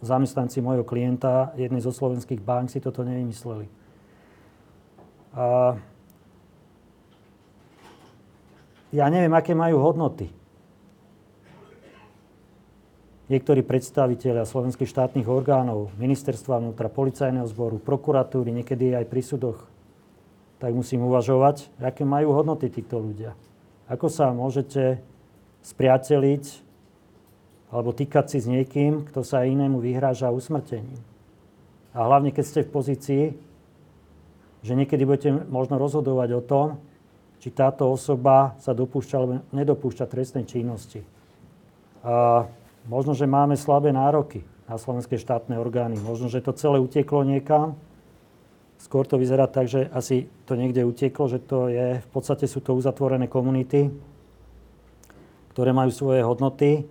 zamestnanci môjho klienta, jednej zo slovenských bank, si toto nevymysleli. A ja neviem, aké majú hodnoty. Niektorí predstaviteľia slovenských štátnych orgánov, ministerstva vnútra, policajného zboru, prokuratúry, niekedy aj pri súdoch, tak musím uvažovať, aké majú hodnoty títo ľudia. Ako sa môžete spriateliť alebo týkať si s niekým, kto sa inému vyhráža usmrtením. A hlavne, keď ste v pozícii, že niekedy budete možno rozhodovať o tom, či táto osoba sa dopúšťa alebo nedopúšťa trestnej činnosti. A možno, že máme slabé nároky na slovenské štátne orgány. Možno, že to celé uteklo niekam. Skôr to vyzerá tak, že asi to niekde uteklo, že to je, v podstate sú to uzatvorené komunity, ktoré majú svoje hodnoty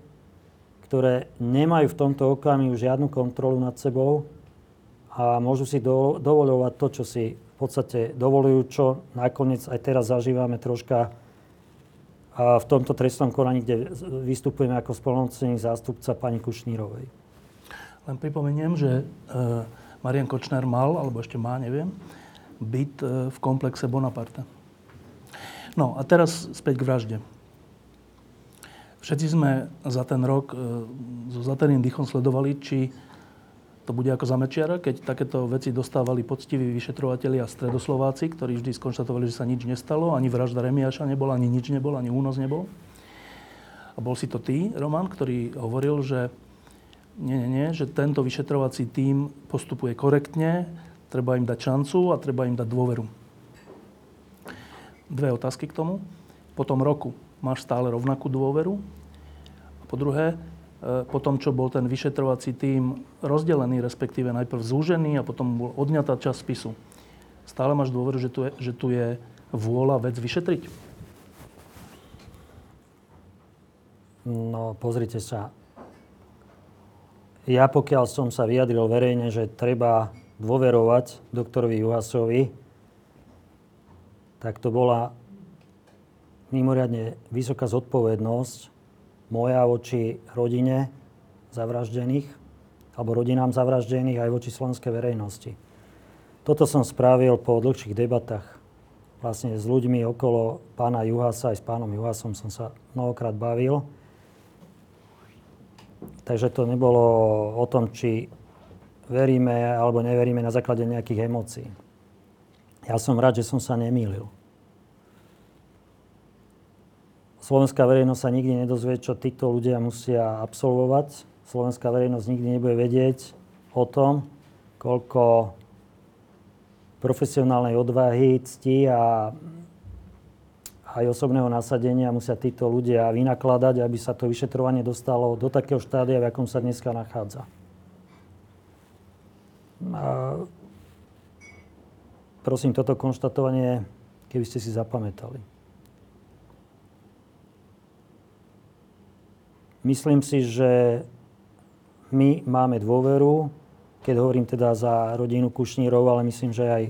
ktoré nemajú v tomto okamihu žiadnu kontrolu nad sebou a môžu si do, dovoľovať to, čo si v podstate dovolujú, čo nakoniec aj teraz zažívame troška v tomto trestnom konaní, kde vystupujeme ako spolnocný zástupca pani Kušnírovej. Len pripomeniem, že e, Marian Kočner mal, alebo ešte má, neviem, byt e, v komplexe Bonaparte. No a teraz späť k vražde. Všetci sme za ten rok e, so zaterným dýchom sledovali, či to bude ako za Mečiara, keď takéto veci dostávali poctiví vyšetrovateľi a stredoslováci, ktorí vždy skonštatovali, že sa nič nestalo, ani vražda Remiaša nebola, ani nič nebol, ani únos nebol. A bol si to ty, Roman, ktorý hovoril, že nie, nie, nie, že tento vyšetrovací tím postupuje korektne, treba im dať šancu a treba im dať dôveru. Dve otázky k tomu. Po tom roku máš stále rovnakú dôveru? A po druhé, E, po tom, čo bol ten vyšetrovací tím rozdelený, respektíve najprv zúžený a potom bol odňatá časť spisu. Stále máš dôveru, že tu je, že tu je vôľa vec vyšetriť? No, pozrite sa. Ja pokiaľ som sa vyjadril verejne, že treba dôverovať doktorovi Juhasovi, tak to bola mimoriadne vysoká zodpovednosť, moja voči rodine zavraždených alebo rodinám zavraždených aj voči slovenskej verejnosti. Toto som spravil po dlhších debatách vlastne s ľuďmi okolo pána Juhasa, aj s pánom Juhasom som sa mnohokrát bavil. Takže to nebolo o tom, či veríme alebo neveríme na základe nejakých emócií. Ja som rád, že som sa nemýlil. Slovenská verejnosť sa nikdy nedozvie, čo títo ľudia musia absolvovať. Slovenská verejnosť nikdy nebude vedieť o tom, koľko profesionálnej odvahy, cti a aj osobného nasadenia musia títo ľudia vynakladať, aby sa to vyšetrovanie dostalo do takého štádia, v akom sa dneska nachádza. A prosím, toto konštatovanie, keby ste si zapamätali. Myslím si, že my máme dôveru, keď hovorím teda za rodinu Kušnírov, ale myslím, že aj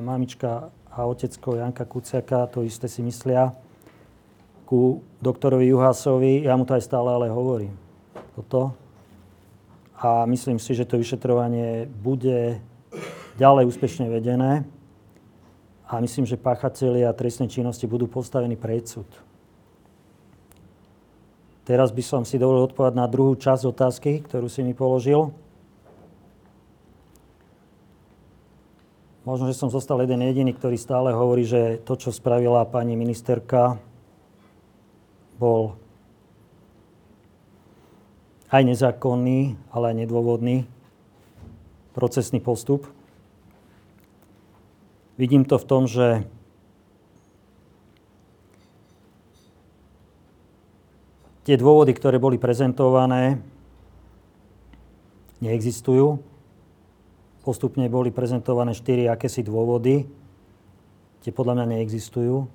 mamička a otecko Janka Kuciaka to isté si myslia ku doktorovi Juhasovi. Ja mu to aj stále ale hovorím. Toto. A myslím si, že to vyšetrovanie bude ďalej úspešne vedené. A myslím, že páchatelia trestnej činnosti budú postavení pred súd. Teraz by som si dovolil odpovedať na druhú časť otázky, ktorú si mi položil. Možno, že som zostal jeden jediný, ktorý stále hovorí, že to, čo spravila pani ministerka, bol aj nezákonný, ale aj nedôvodný procesný postup. Vidím to v tom, že Tie dôvody, ktoré boli prezentované, neexistujú. Postupne boli prezentované štyri akési dôvody. Tie podľa mňa neexistujú.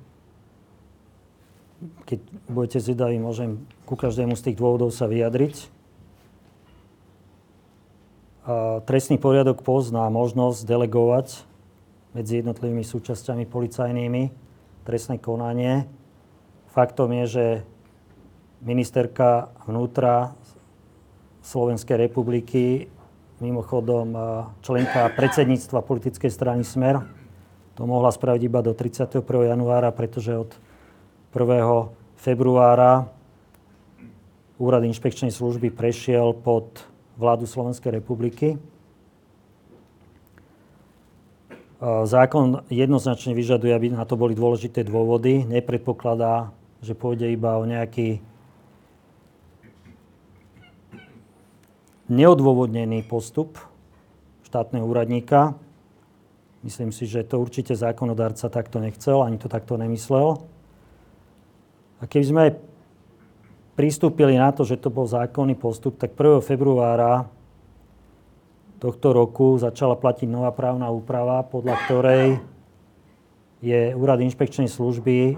Keď budete zvedaví, môžem ku každému z tých dôvodov sa vyjadriť. A trestný poriadok pozná možnosť delegovať medzi jednotlivými súčasťami policajnými trestné konanie. Faktom je, že ministerka vnútra Slovenskej republiky, mimochodom členka predsedníctva politickej strany Smer, to mohla spraviť iba do 31. januára, pretože od 1. februára úrad inšpekčnej služby prešiel pod vládu Slovenskej republiky. Zákon jednoznačne vyžaduje, aby na to boli dôležité dôvody. Nepredpokladá, že pôjde iba o nejaký neodôvodnený postup štátneho úradníka. Myslím si, že to určite zákonodárca takto nechcel, ani to takto nemyslel. A keby sme pristúpili na to, že to bol zákonný postup, tak 1. februára tohto roku začala platiť nová právna úprava, podľa ktorej je úrad inšpekčnej služby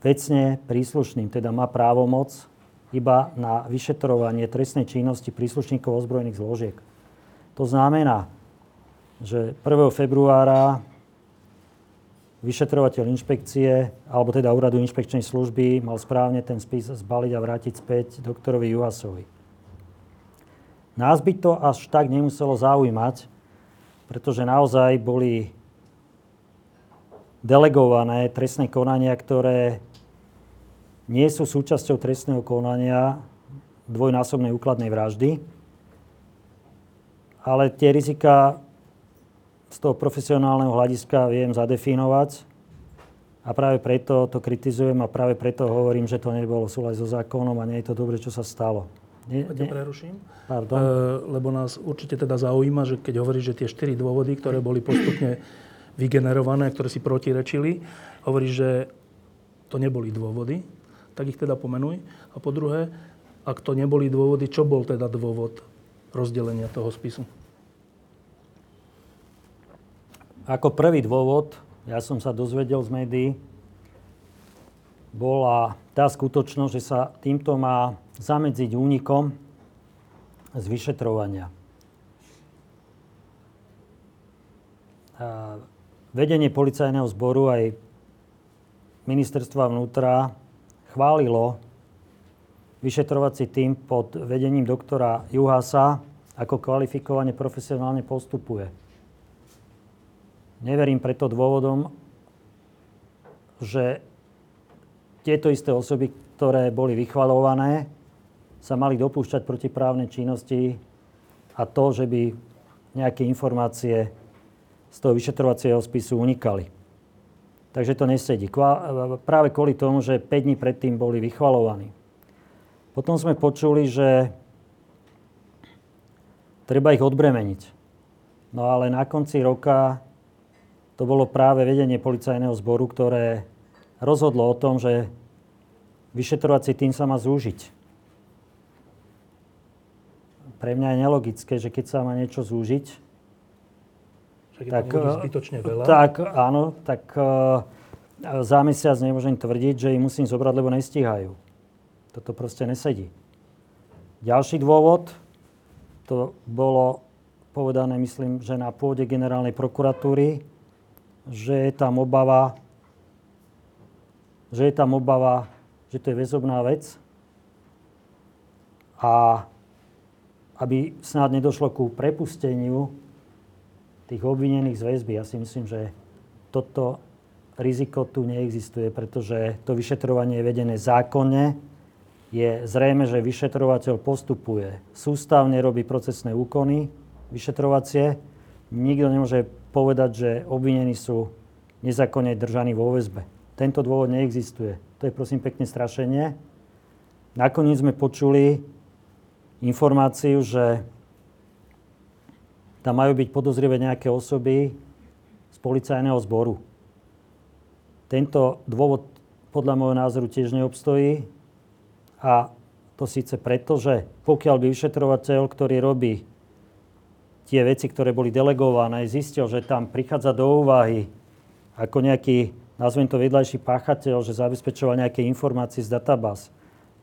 vecne príslušným, teda má právomoc iba na vyšetrovanie trestnej činnosti príslušníkov ozbrojených zložiek. To znamená, že 1. februára vyšetrovateľ inšpekcie, alebo teda úradu inšpekčnej služby mal správne ten spis zbaliť a vrátiť späť doktorovi Juhasovi. Nás by to až tak nemuselo zaujímať, pretože naozaj boli delegované trestné konania, ktoré nie sú súčasťou trestného konania dvojnásobnej úkladnej vraždy, ale tie rizika z toho profesionálneho hľadiska viem zadefinovať a práve preto to kritizujem a práve preto hovorím, že to nebolo súľad so zákonom a nie je to dobre, čo sa stalo. Nie, nie, preruším? Pardon. E, lebo nás určite teda zaujíma, že keď hovoríš, že tie štyri dôvody, ktoré boli postupne vygenerované, ktoré si protirečili, hovoríš, že to neboli dôvody, tak ich teda pomenuj. A po druhé, ak to neboli dôvody, čo bol teda dôvod rozdelenia toho spisu? Ako prvý dôvod, ja som sa dozvedel z médií, bola tá skutočnosť, že sa týmto má zamedziť únikom z vyšetrovania. Vedenie policajného zboru aj ministerstva vnútra chválilo vyšetrovací tým pod vedením doktora Juhasa, ako kvalifikovane profesionálne postupuje. Neverím preto dôvodom, že tieto isté osoby, ktoré boli vychvalované, sa mali dopúšťať protiprávne činnosti a to, že by nejaké informácie z toho vyšetrovacieho spisu unikali. Takže to nesedí. Práve kvôli tomu, že 5 dní predtým boli vychvalovaní. Potom sme počuli, že treba ich odbremeniť. No ale na konci roka to bolo práve vedenie policajného zboru, ktoré rozhodlo o tom, že vyšetrovací tým sa má zúžiť. Pre mňa je nelogické, že keď sa má niečo zúžiť, Však tak, zbytočne veľa. tak áno, tak uh, za mesiac nemôžem tvrdiť, že ich musím zobrať, lebo nestíhajú. Toto proste nesedí. Ďalší dôvod, to bolo povedané, myslím, že na pôde generálnej prokuratúry, že je tam obava, že je tam obava, že to je väzobná vec a aby snad nedošlo ku prepusteniu tých obvinených z väzby. Ja si myslím, že toto riziko tu neexistuje, pretože to vyšetrovanie je vedené zákonne. Je zrejme, že vyšetrovateľ postupuje sústavne, robí procesné úkony vyšetrovacie. Nikto nemôže povedať, že obvinení sú nezákonne držaní vo väzbe. Tento dôvod neexistuje. To je prosím pekne strašenie. Nakoniec sme počuli informáciu, že tam majú byť podozrivé nejaké osoby z policajného zboru. Tento dôvod podľa môjho názoru tiež neobstojí a to síce preto, že pokiaľ by vyšetrovateľ, ktorý robí tie veci, ktoré boli delegované, zistil, že tam prichádza do úvahy ako nejaký, nazvem to vedľajší páchateľ, že zabezpečoval nejaké informácie z databáz,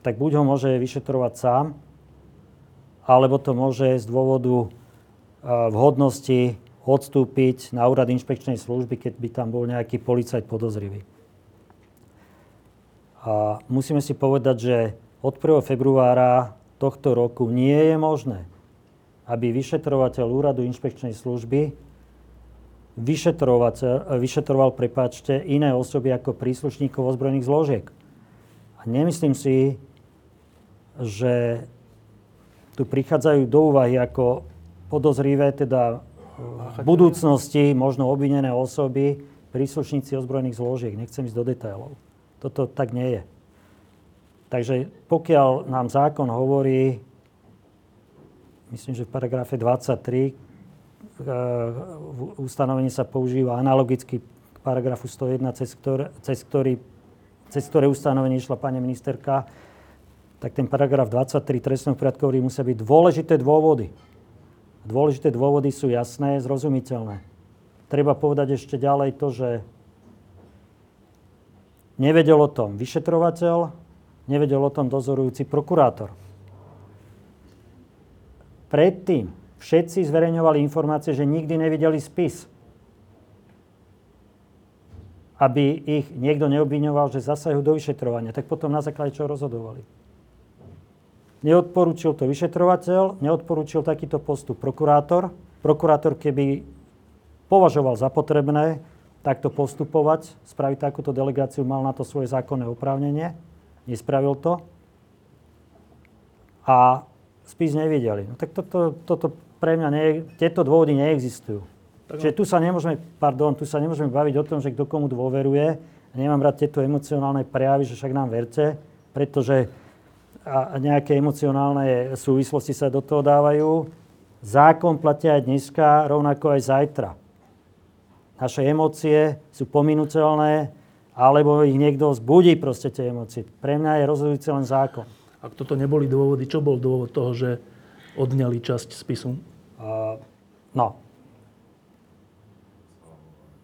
tak buď ho môže vyšetrovať sám, alebo to môže z dôvodu vhodnosti odstúpiť na úrad inšpekčnej služby, keď by tam bol nejaký policajt podozrivý. A musíme si povedať, že od 1. februára tohto roku nie je možné, aby vyšetrovateľ úradu inšpekčnej služby vyšetroval, prepáčte, iné osoby ako príslušníkov ozbrojených zložiek. A nemyslím si, že tu prichádzajú do úvahy ako podozrivé, teda v budúcnosti možno obvinené osoby, príslušníci ozbrojených zložiek. Nechcem ísť do detailov. Toto tak nie je. Takže pokiaľ nám zákon hovorí, myslím, že v paragrafe 23 v ustanovení sa používa analogicky k paragrafu 101, cez ktoré, cez, ktorý, cez ktoré ustanovenie išla pani ministerka, tak ten paragraf 23 trestného poriadku hovorí, musia byť dôležité dôvody. Dôležité dôvody sú jasné, zrozumiteľné. Treba povedať ešte ďalej to, že nevedel o tom vyšetrovateľ, nevedel o tom dozorujúci prokurátor. Predtým, všetci zverejňovali informácie, že nikdy nevideli spis. Aby ich niekto neobviňoval, že zasahujú do vyšetrovania. Tak potom na základe čo rozhodovali. Neodporúčil to vyšetrovateľ, neodporúčil takýto postup prokurátor. Prokurátor, keby považoval za potrebné takto postupovať, spraviť takúto delegáciu, mal na to svoje zákonné oprávnenie. Nespravil to. A spis nevideli. No tak toto, toto pre mňa, nie, tieto dôvody neexistujú. Tak Čiže tu sa nemôžeme, pardon, tu sa nemôžeme baviť o tom, že kto komu dôveruje. Nemám rád tieto emocionálne prejavy, že však nám verte, pretože a nejaké emocionálne súvislosti sa do toho dávajú. Zákon platia aj dneska, rovnako aj zajtra. Naše emócie sú pominuteľné, alebo ich niekto zbudí proste tie emócie. Pre mňa je rozhodujúci len zákon. Ak toto neboli dôvody, čo bol dôvod toho, že odňali časť spisu? Uh, no.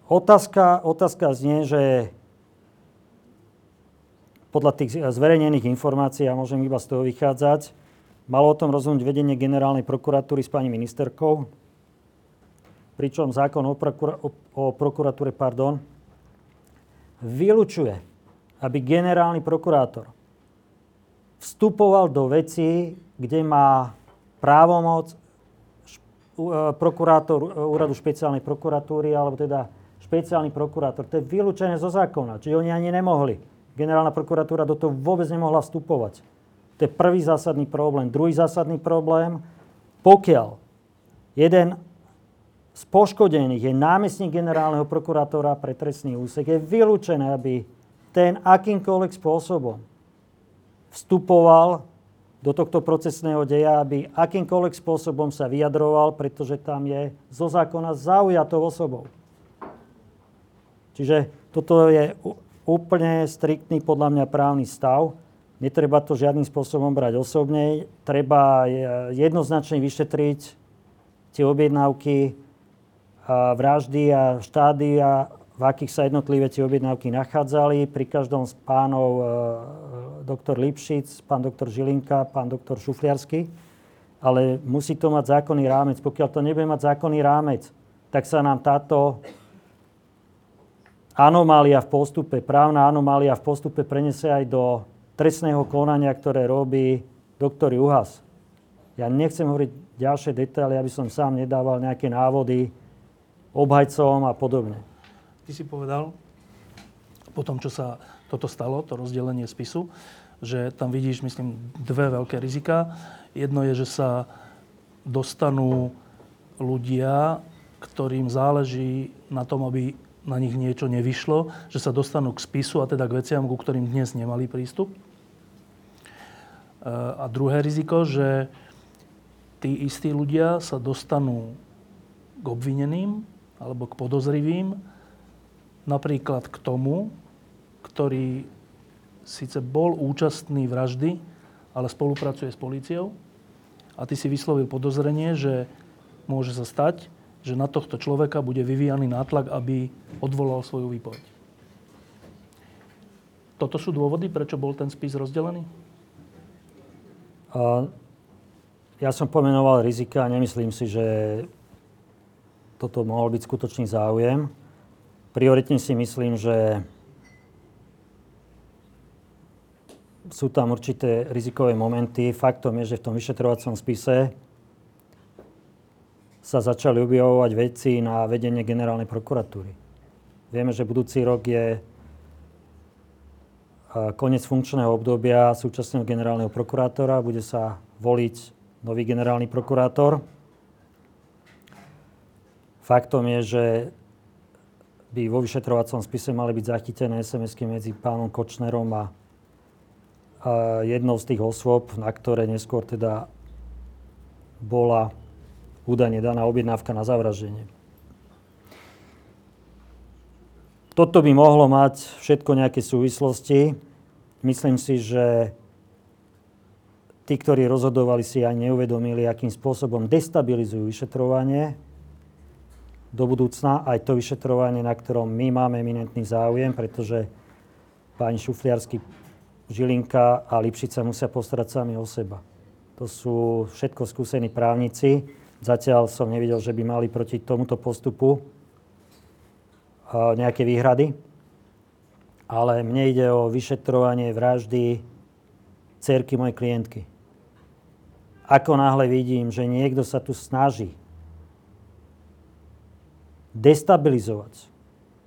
Otázka, otázka znie, že podľa tých zverejnených informácií, a môžem iba z toho vychádzať, malo o tom rozhodnúť vedenie generálnej prokuratúry s pani ministerkou, pričom zákon o, prokura- o prokuratúre pardon, vylučuje, aby generálny prokurátor vstupoval do vecí, kde má právomoc e, prokurátor e, úradu špeciálnej prokuratúry, alebo teda špeciálny prokurátor. To je vylúčené zo zákona, čiže oni ani nemohli generálna prokuratúra do toho vôbec nemohla vstupovať. To je prvý zásadný problém. Druhý zásadný problém, pokiaľ jeden z poškodených je námestník generálneho prokurátora pre trestný úsek, je vylúčené, aby ten akýmkoľvek spôsobom vstupoval do tohto procesného deja, aby akýmkoľvek spôsobom sa vyjadroval, pretože tam je zo zákona zaujatou osobou. Čiže toto je úplne striktný podľa mňa právny stav. Netreba to žiadnym spôsobom brať osobne. Treba jednoznačne vyšetriť tie objednávky a vraždy a štádia, v akých sa jednotlivé tie objednávky nachádzali. Pri každom z pánov e, doktor Lipšic, pán doktor Žilinka, pán doktor Šufliarsky. Ale musí to mať zákonný rámec. Pokiaľ to nebude mať zákonný rámec, tak sa nám táto anomália v postupe, právna anomália v postupe preniesie aj do trestného konania, ktoré robí doktor Juhas. Ja nechcem hovoriť ďalšie detaily, aby som sám nedával nejaké návody obhajcom a podobne. Ty si povedal, po tom, čo sa toto stalo, to rozdelenie spisu, že tam vidíš, myslím, dve veľké rizika. Jedno je, že sa dostanú ľudia, ktorým záleží na tom, aby na nich niečo nevyšlo, že sa dostanú k spisu a teda k veciam, ku ktorým dnes nemali prístup. E, a druhé riziko, že tí istí ľudia sa dostanú k obvineným alebo k podozrivým, napríklad k tomu, ktorý síce bol účastný vraždy, ale spolupracuje s políciou a ty si vyslovil podozrenie, že môže sa stať, že na tohto človeka bude vyvíjaný nátlak, aby odvolal svoju výpoveď. Toto sú dôvody, prečo bol ten spis rozdelený? Ja som pomenoval rizika a nemyslím si, že toto mohol byť skutočný záujem. Prioritne si myslím, že sú tam určité rizikové momenty. Faktom je, že v tom vyšetrovacom spise sa začali objavovať veci na vedenie generálnej prokuratúry. Vieme, že budúci rok je koniec funkčného obdobia súčasného generálneho prokurátora. Bude sa voliť nový generálny prokurátor. Faktom je, že by vo vyšetrovacom spise mali byť zachytené SMS-ky medzi pánom Kočnerom a, a jednou z tých osôb, na ktoré neskôr teda bola údajne daná objednávka na zavraždenie. Toto by mohlo mať všetko nejaké súvislosti. Myslím si, že tí, ktorí rozhodovali, si aj neuvedomili, akým spôsobom destabilizujú vyšetrovanie do budúcna, aj to vyšetrovanie, na ktorom my máme eminentný záujem, pretože páni Šufliarsky, Žilinka a Lipšica musia postarať sami o seba. To sú všetko skúsení právnici Zatiaľ som nevidel, že by mali proti tomuto postupu nejaké výhrady. Ale mne ide o vyšetrovanie vraždy cerky mojej klientky. Ako náhle vidím, že niekto sa tu snaží destabilizovať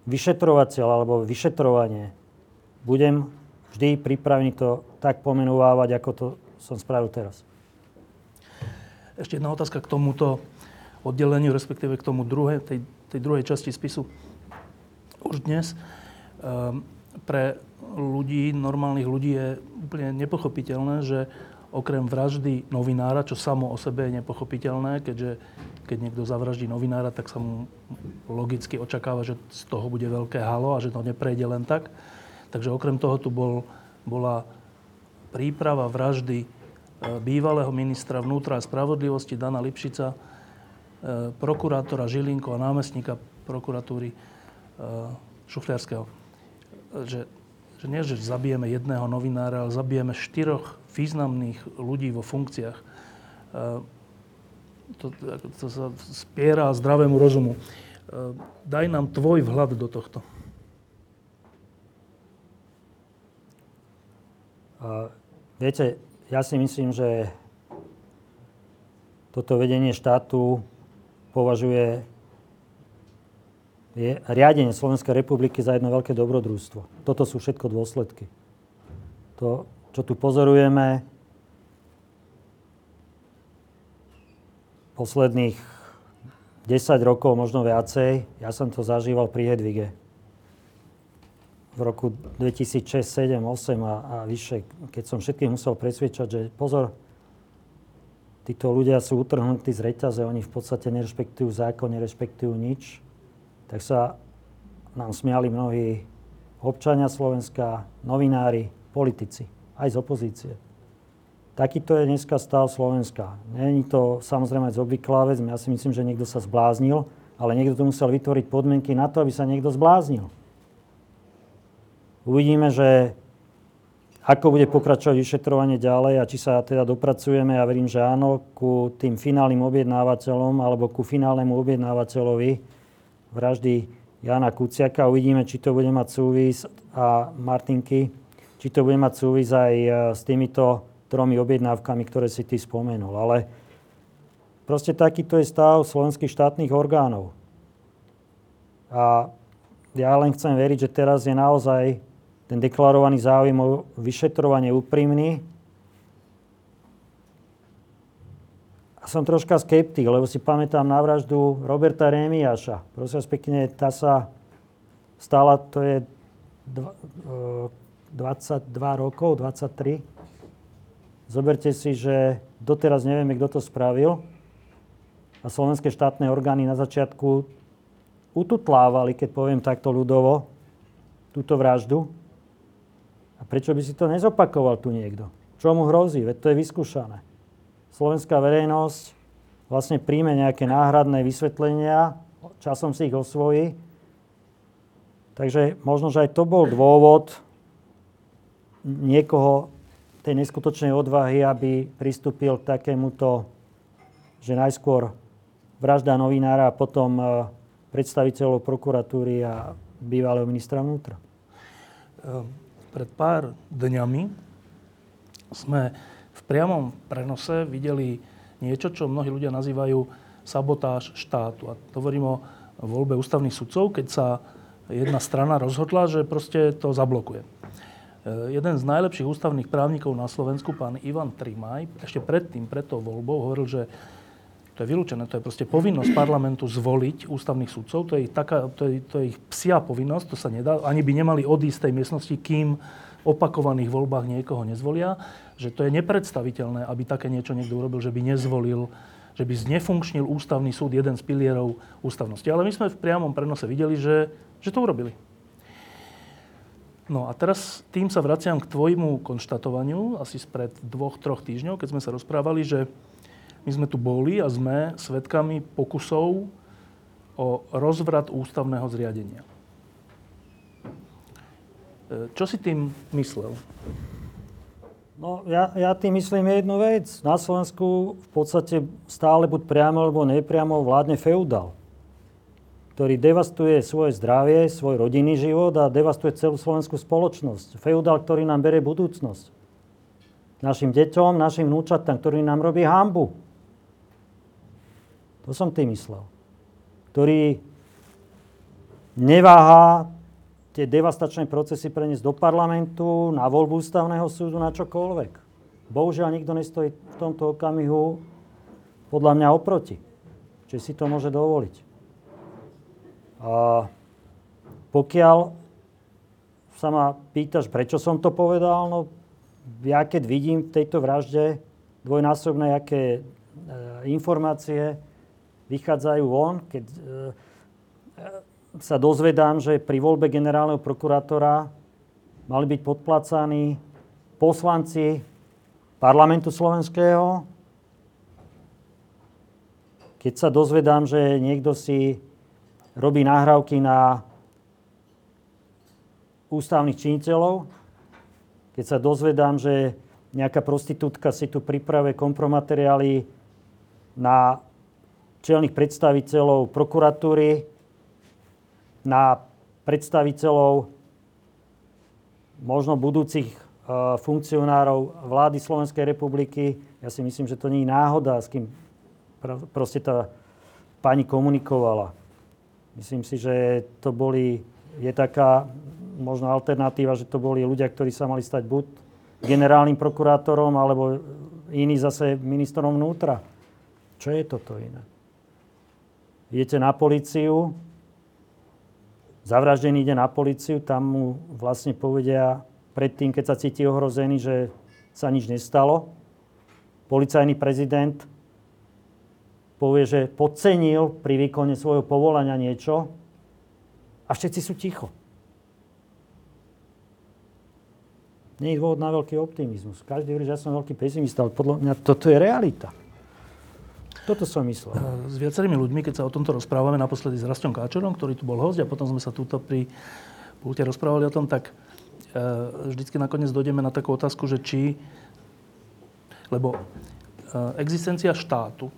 vyšetrovateľ alebo vyšetrovanie, budem vždy pripravený to tak pomenúvať, ako to som spravil teraz. Ešte jedna otázka k tomuto oddeleniu, respektíve k tomu druhé, tej, tej druhej časti spisu. Už dnes um, pre ľudí, normálnych ľudí je úplne nepochopiteľné, že okrem vraždy novinára, čo samo o sebe je nepochopiteľné, keďže keď niekto zavraždí novinára, tak sa mu logicky očakáva, že z toho bude veľké halo a že to neprejde len tak. Takže okrem toho tu bol, bola príprava vraždy bývalého ministra vnútra a spravodlivosti Dana Lipšica, e, prokurátora Žilinko a námestníka prokuratúry e, Šufliarského. Že, že nie, že zabijeme jedného novinára, ale zabijeme štyroch významných ľudí vo funkciách. To, to sa spiera zdravému rozumu. Daj nám tvoj vhľad do tohto. Viete, ja si myslím, že toto vedenie štátu považuje je riadenie Slovenskej republiky za jedno veľké dobrodružstvo. Toto sú všetko dôsledky. To, čo tu pozorujeme posledných 10 rokov, možno viacej, ja som to zažíval pri Hedvige. V roku 2006, 2007, 2008 a, a vyššie, keď som všetkých musel presviečať, že pozor, títo ľudia sú utrhnutí z reťaze, oni v podstate nerešpektujú zákon, nerešpektujú nič, tak sa nám smiali mnohí občania Slovenska, novinári, politici aj z opozície. Takýto je dneska stav Slovenska. Není to samozrejme obvyklá vec, ja si myslím, že niekto sa zbláznil, ale niekto tu musel vytvoriť podmienky na to, aby sa niekto zbláznil. Uvidíme, že ako bude pokračovať vyšetrovanie ďalej a či sa teda dopracujeme, ja verím, že áno, ku tým finálnym objednávateľom alebo ku finálnemu objednávateľovi vraždy Jana Kuciaka. Uvidíme, či to bude mať súvis a Martinky či to bude mať súvis aj e, s týmito tromi objednávkami, ktoré si ty spomenul. Ale proste takýto je stav slovenských štátnych orgánov. A ja len chcem veriť, že teraz je naozaj ten deklarovaný záujem o vyšetrovanie úprimný. A som troška skeptik, lebo si pamätám na vraždu Roberta Remiaša. Prosím vás pekne, tá sa stala, to je dva, e, 22 rokov, 23. Zoberte si, že doteraz nevieme, kto to spravil. A slovenské štátne orgány na začiatku ututlávali, keď poviem takto ľudovo, túto vraždu. A prečo by si to nezopakoval tu niekto? Čo mu hrozí? Veď to je vyskúšané. Slovenská verejnosť vlastne príjme nejaké náhradné vysvetlenia, časom si ich osvojí. Takže možno, že aj to bol dôvod, niekoho tej neskutočnej odvahy, aby pristúpil k takémuto, že najskôr vražda novinára a potom e, predstaviteľov prokuratúry a bývalého ministra vnútra. E, pred pár dňami sme v priamom prenose videli niečo, čo mnohí ľudia nazývajú sabotáž štátu. A to hovorím o voľbe ústavných sudcov, keď sa jedna strana rozhodla, že proste to zablokuje. Eh, jeden z najlepších ústavných právnikov na Slovensku, pán Ivan Trimaj, ešte predtým, pred tou voľbou, hovoril, že to je vylúčené, to je proste povinnosť parlamentu zvoliť ústavných sudcov, to je, taká, to je, to je ich psia povinnosť, to sa nedá, ani by nemali odísť z tej miestnosti, kým opakovaných voľbách niekoho nezvolia, že to je nepredstaviteľné, aby také niečo niekto urobil, že by nezvolil, že by znefunkčnil ústavný súd, jeden z pilierov ústavnosti. Ale my sme v priamom prenose videli, že, že to urobili. No a teraz tým sa vraciam k tvojmu konštatovaniu, asi spred dvoch, troch týždňov, keď sme sa rozprávali, že my sme tu boli a sme svedkami pokusov o rozvrat ústavného zriadenia. E, čo si tým myslel? No, ja, ja tým myslím jednu vec. Na Slovensku v podstate stále buď priamo alebo nepriamo vládne feudal, ktorý devastuje svoje zdravie, svoj rodinný život a devastuje celú slovenskú spoločnosť. Feudal, ktorý nám bere budúcnosť. Našim deťom, našim vnúčatám, ktorý nám robí hambu. To som tým myslel. Ktorý neváha tie devastačné procesy preniesť do parlamentu, na voľbu ústavného súdu, na čokoľvek. Bohužiaľ, nikto nestojí v tomto okamihu podľa mňa oproti. Či si to môže dovoliť. A pokiaľ sa ma pýtaš, prečo som to povedal, no ja keď vidím v tejto vražde dvojnásobné, aké e, informácie vychádzajú von, keď e, sa dozvedám, že pri voľbe generálneho prokurátora mali byť podplácaní poslanci parlamentu slovenského. Keď sa dozvedám, že niekto si robí nahrávky na ústavných činiteľov, keď sa dozvedám, že nejaká prostitútka si tu pripravuje kompromateriály na čelných predstaviteľov prokuratúry, na predstaviteľov možno budúcich e, funkcionárov vlády Slovenskej republiky. Ja si myslím, že to nie je náhoda, s kým proste tá pani komunikovala. Myslím si, že to boli, je taká možno alternatíva, že to boli ľudia, ktorí sa mali stať buď generálnym prokurátorom, alebo iný zase ministrom vnútra. Čo je toto iné? Idete na policiu, Zavraždený ide na policiu, tam mu vlastne povedia predtým, keď sa cíti ohrozený, že sa nič nestalo. Policajný prezident povie, že podcenil pri výkone svojho povolania niečo a všetci sú ticho. Nie je dôvod na veľký optimizmus. Každý hovorí, že ja som veľký pesimista, ale podľa mňa toto je realita. Toto som myslel. S viacerými ľuďmi, keď sa o tomto rozprávame, naposledy s Rastom Káčerom, ktorý tu bol host a potom sme sa túto pri pulte rozprávali o tom, tak e, vždycky nakoniec dojdeme na takú otázku, že či... Lebo e, existencia štátu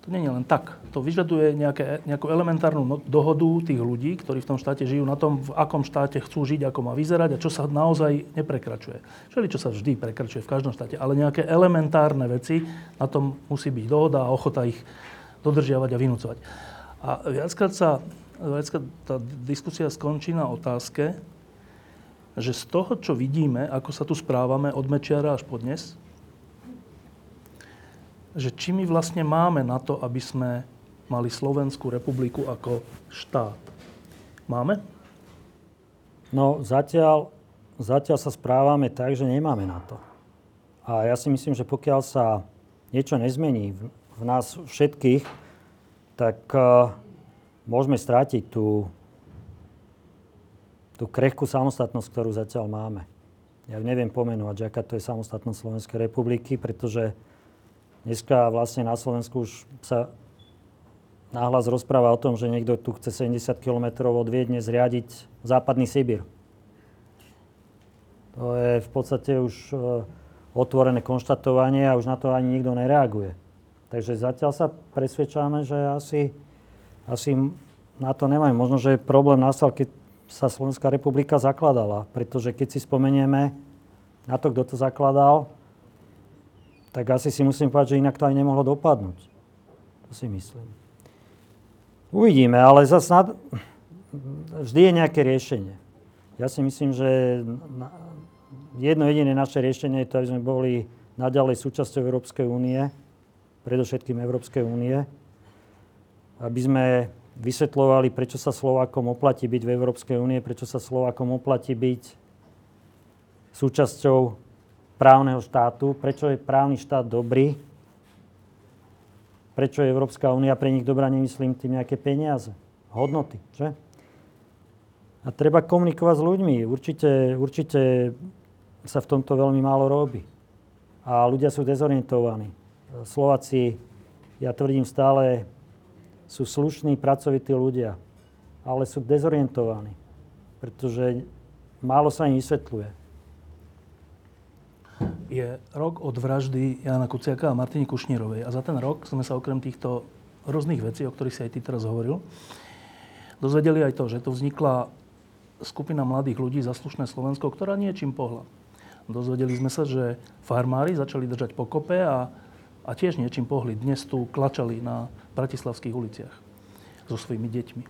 to nie je len tak. To vyžaduje nejaké, nejakú elementárnu no, dohodu tých ľudí, ktorí v tom štáte žijú, na tom, v akom štáte chcú žiť, ako má vyzerať a čo sa naozaj neprekračuje. Čili čo sa vždy prekračuje v každom štáte, ale nejaké elementárne veci, na tom musí byť dohoda a ochota ich dodržiavať a vynúcovať. A viackrát sa viackrát tá diskusia skončí na otázke, že z toho, čo vidíme, ako sa tu správame od Mečiara až po dnes, že či my vlastne máme na to, aby sme mali Slovenskú republiku ako štát. Máme? No zatiaľ, zatiaľ sa správame tak, že nemáme na to. A ja si myslím, že pokiaľ sa niečo nezmení v, v nás všetkých, tak uh, môžeme strátiť tú, tú krehkú samostatnosť, ktorú zatiaľ máme. Ja neviem pomenovať, že aká to je samostatnosť Slovenskej republiky, pretože Dneska vlastne na Slovensku už sa náhlas rozpráva o tom, že niekto tu chce 70 km od Viedne zriadiť západný Sibír. To je v podstate už e, otvorené konštatovanie a už na to ani nikto nereaguje. Takže zatiaľ sa presvedčáme, že asi, asi na to nemajú. Možno, že problém nastal, keď sa Slovenská republika zakladala. Pretože keď si spomenieme na to, kto to zakladal, tak asi si musím povedať, že inak to aj nemohlo dopadnúť. To si myslím. Uvidíme, ale zase nad... vždy je nejaké riešenie. Ja si myslím, že jedno jediné naše riešenie je to, aby sme boli naďalej súčasťou Európskej únie, predovšetkým Európskej únie, aby sme vysvetľovali, prečo sa Slovákom oplatí byť v Európskej únie, prečo sa Slovákom oplatí byť súčasťou právneho štátu, prečo je právny štát dobrý, prečo je Európska únia pre nich dobrá, nemyslím tým nejaké peniaze, hodnoty, že? A treba komunikovať s ľuďmi. Určite, určite sa v tomto veľmi málo robí. A ľudia sú dezorientovaní. Slováci, ja tvrdím stále, sú slušní, pracovití ľudia, ale sú dezorientovaní, pretože málo sa im vysvetľuje. Je rok od vraždy Jana Kuciaka a Martiny Kušnírovej. A za ten rok sme sa okrem týchto rôznych vecí, o ktorých si aj ty teraz hovoril, dozvedeli aj to, že tu vznikla skupina mladých ľudí za slušné Slovensko, ktorá niečím pohla. Dozvedeli sme sa, že farmári začali držať pokope a, a tiež niečím pohli. Dnes tu klačali na bratislavských uliciach so svojimi deťmi.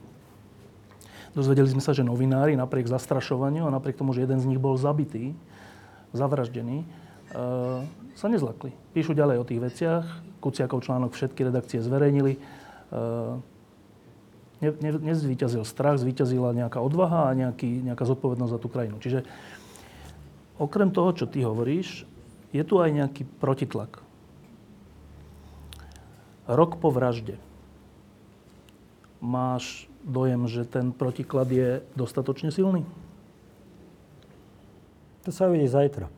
Dozvedeli sme sa, že novinári napriek zastrašovaniu a napriek tomu, že jeden z nich bol zabitý, zavraždený, sa nezlakli. Píšu ďalej o tých veciach. Kuciakov článok všetky redakcie zverejnili. Uh, ne, ne, nezvýťazil strach, zvýťazila nejaká odvaha a nejaký, nejaká zodpovednosť za tú krajinu. Čiže okrem toho, čo ty hovoríš, je tu aj nejaký protitlak. Rok po vražde. Máš dojem, že ten protiklad je dostatočne silný? To sa uvidí zajtra.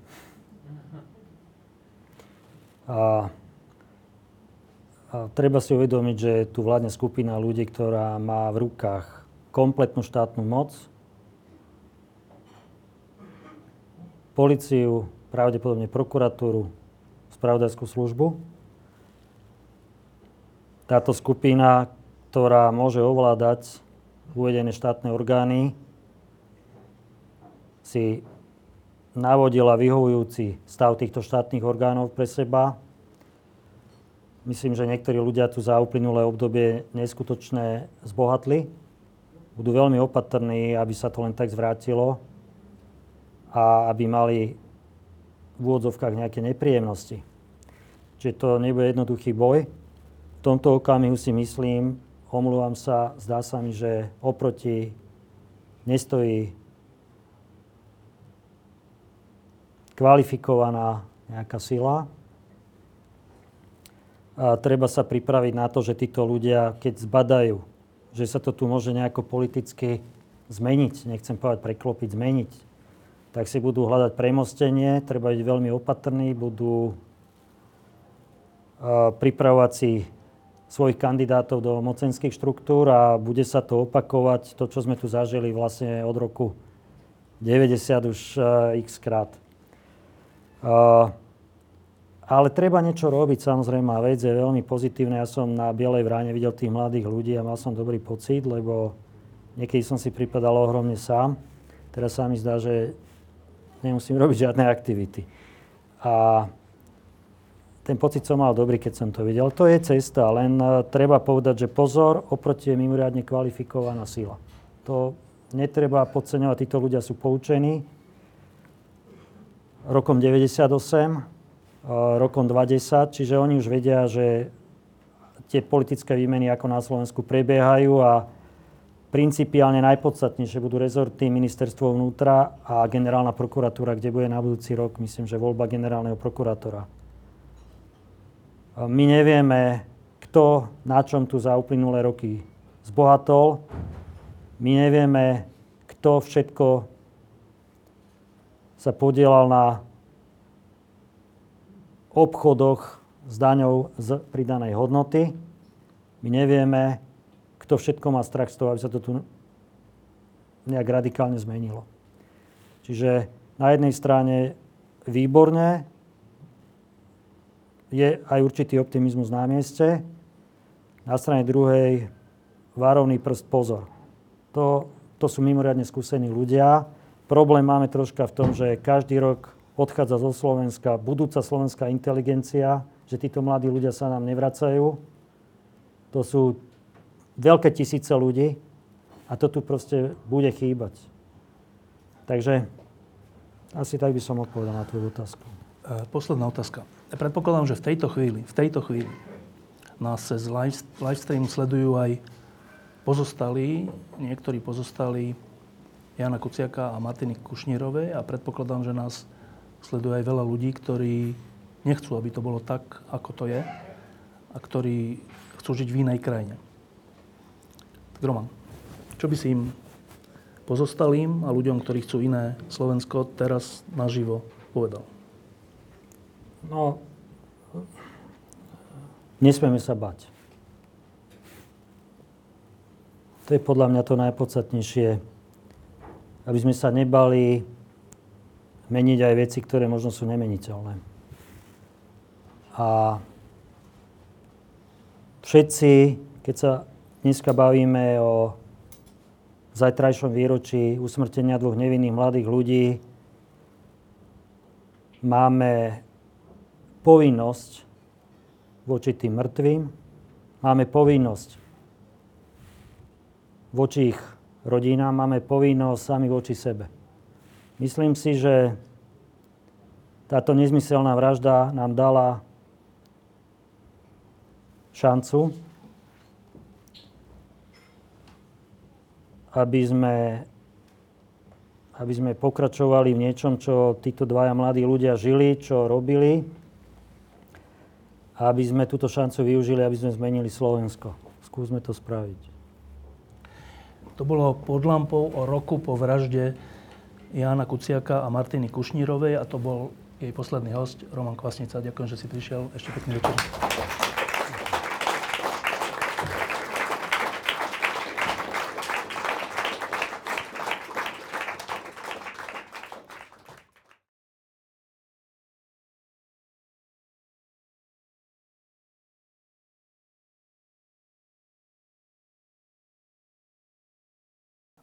A, a treba si uvedomiť, že tu vládne skupina ľudí, ktorá má v rukách kompletnú štátnu moc, policiu, pravdepodobne prokuratúru, spravodajskú službu. Táto skupina, ktorá môže ovládať uvedené štátne orgány, si navodila vyhovujúci stav týchto štátnych orgánov pre seba. Myslím, že niektorí ľudia tu za uplynulé obdobie neskutočne zbohatli. Budú veľmi opatrní, aby sa to len tak zvrátilo a aby mali v úvodzovkách nejaké nepríjemnosti. Čiže to nebude jednoduchý boj. V tomto okamihu si myslím, omlúvam sa, zdá sa mi, že oproti nestojí kvalifikovaná nejaká sila. A treba sa pripraviť na to, že títo ľudia, keď zbadajú, že sa to tu môže nejako politicky zmeniť, nechcem povedať preklopiť, zmeniť, tak si budú hľadať premostenie, treba byť veľmi opatrní, budú pripravovať si svojich kandidátov do mocenských štruktúr a bude sa to opakovať, to, čo sme tu zažili vlastne od roku 90 už x krát. Ale treba niečo robiť, samozrejme, a vec je veľmi pozitívna. Ja som na Bielej vráne videl tých mladých ľudí a mal som dobrý pocit, lebo niekedy som si pripadal ohromne sám. Teraz sa mi zdá, že nemusím robiť žiadne aktivity. A ten pocit som mal dobrý, keď som to videl. To je cesta, len e, treba povedať, že pozor, oproti je mimoriadne kvalifikovaná sila. To netreba podceňovať, títo ľudia sú poučení, rokom 98, rokom 20, čiže oni už vedia, že tie politické výmeny ako na Slovensku prebiehajú a principiálne najpodstatnejšie budú rezorty ministerstvo vnútra a generálna prokuratúra, kde bude na budúci rok, myslím, že voľba generálneho prokurátora. My nevieme, kto na čom tu za uplynulé roky zbohatol. My nevieme, kto všetko sa podielal na obchodoch s daňou z pridanej hodnoty. My nevieme, kto všetko má strach z toho, aby sa to tu nejak radikálne zmenilo. Čiže na jednej strane výborne, je aj určitý optimizmus na mieste, na strane druhej varovný prst pozor. To, to sú mimoriadne skúsení ľudia, Problém máme troška v tom, že každý rok odchádza zo Slovenska budúca slovenská inteligencia, že títo mladí ľudia sa nám nevracajú. To sú veľké tisíce ľudí a to tu proste bude chýbať. Takže asi tak by som odpovedal na tvoju otázku. E, posledná otázka. Predpokladám, že v tejto chvíli, v tejto chvíli nás cez live, live stream sledujú aj pozostali, niektorí pozostali Jana Kuciaka a Martiny Kušnírovej a predpokladám, že nás sleduje aj veľa ľudí, ktorí nechcú, aby to bolo tak, ako to je a ktorí chcú žiť v inej krajine. Tak Roman, čo by si im pozostalým a ľuďom, ktorí chcú iné Slovensko, teraz naživo povedal? No, nesmieme sa bať. To je podľa mňa to najpodstatnejšie aby sme sa nebali meniť aj veci, ktoré možno sú nemeniteľné. A všetci, keď sa dneska bavíme o zajtrajšom výročí usmrtenia dvoch nevinných mladých ľudí, máme povinnosť voči tým mŕtvým, máme povinnosť voči ich rodinám, máme povinnosť sami voči sebe. Myslím si, že táto nezmyselná vražda nám dala šancu, aby sme, aby sme pokračovali v niečom, čo títo dvaja mladí ľudia žili, čo robili, a aby sme túto šancu využili, aby sme zmenili Slovensko. Skúsme to spraviť. To bolo pod lampou o roku po vražde Jána Kuciaka a Martiny Kušnírovej a to bol jej posledný host, Roman Kvasnica. Ďakujem, že si prišiel. Ešte pekný večer.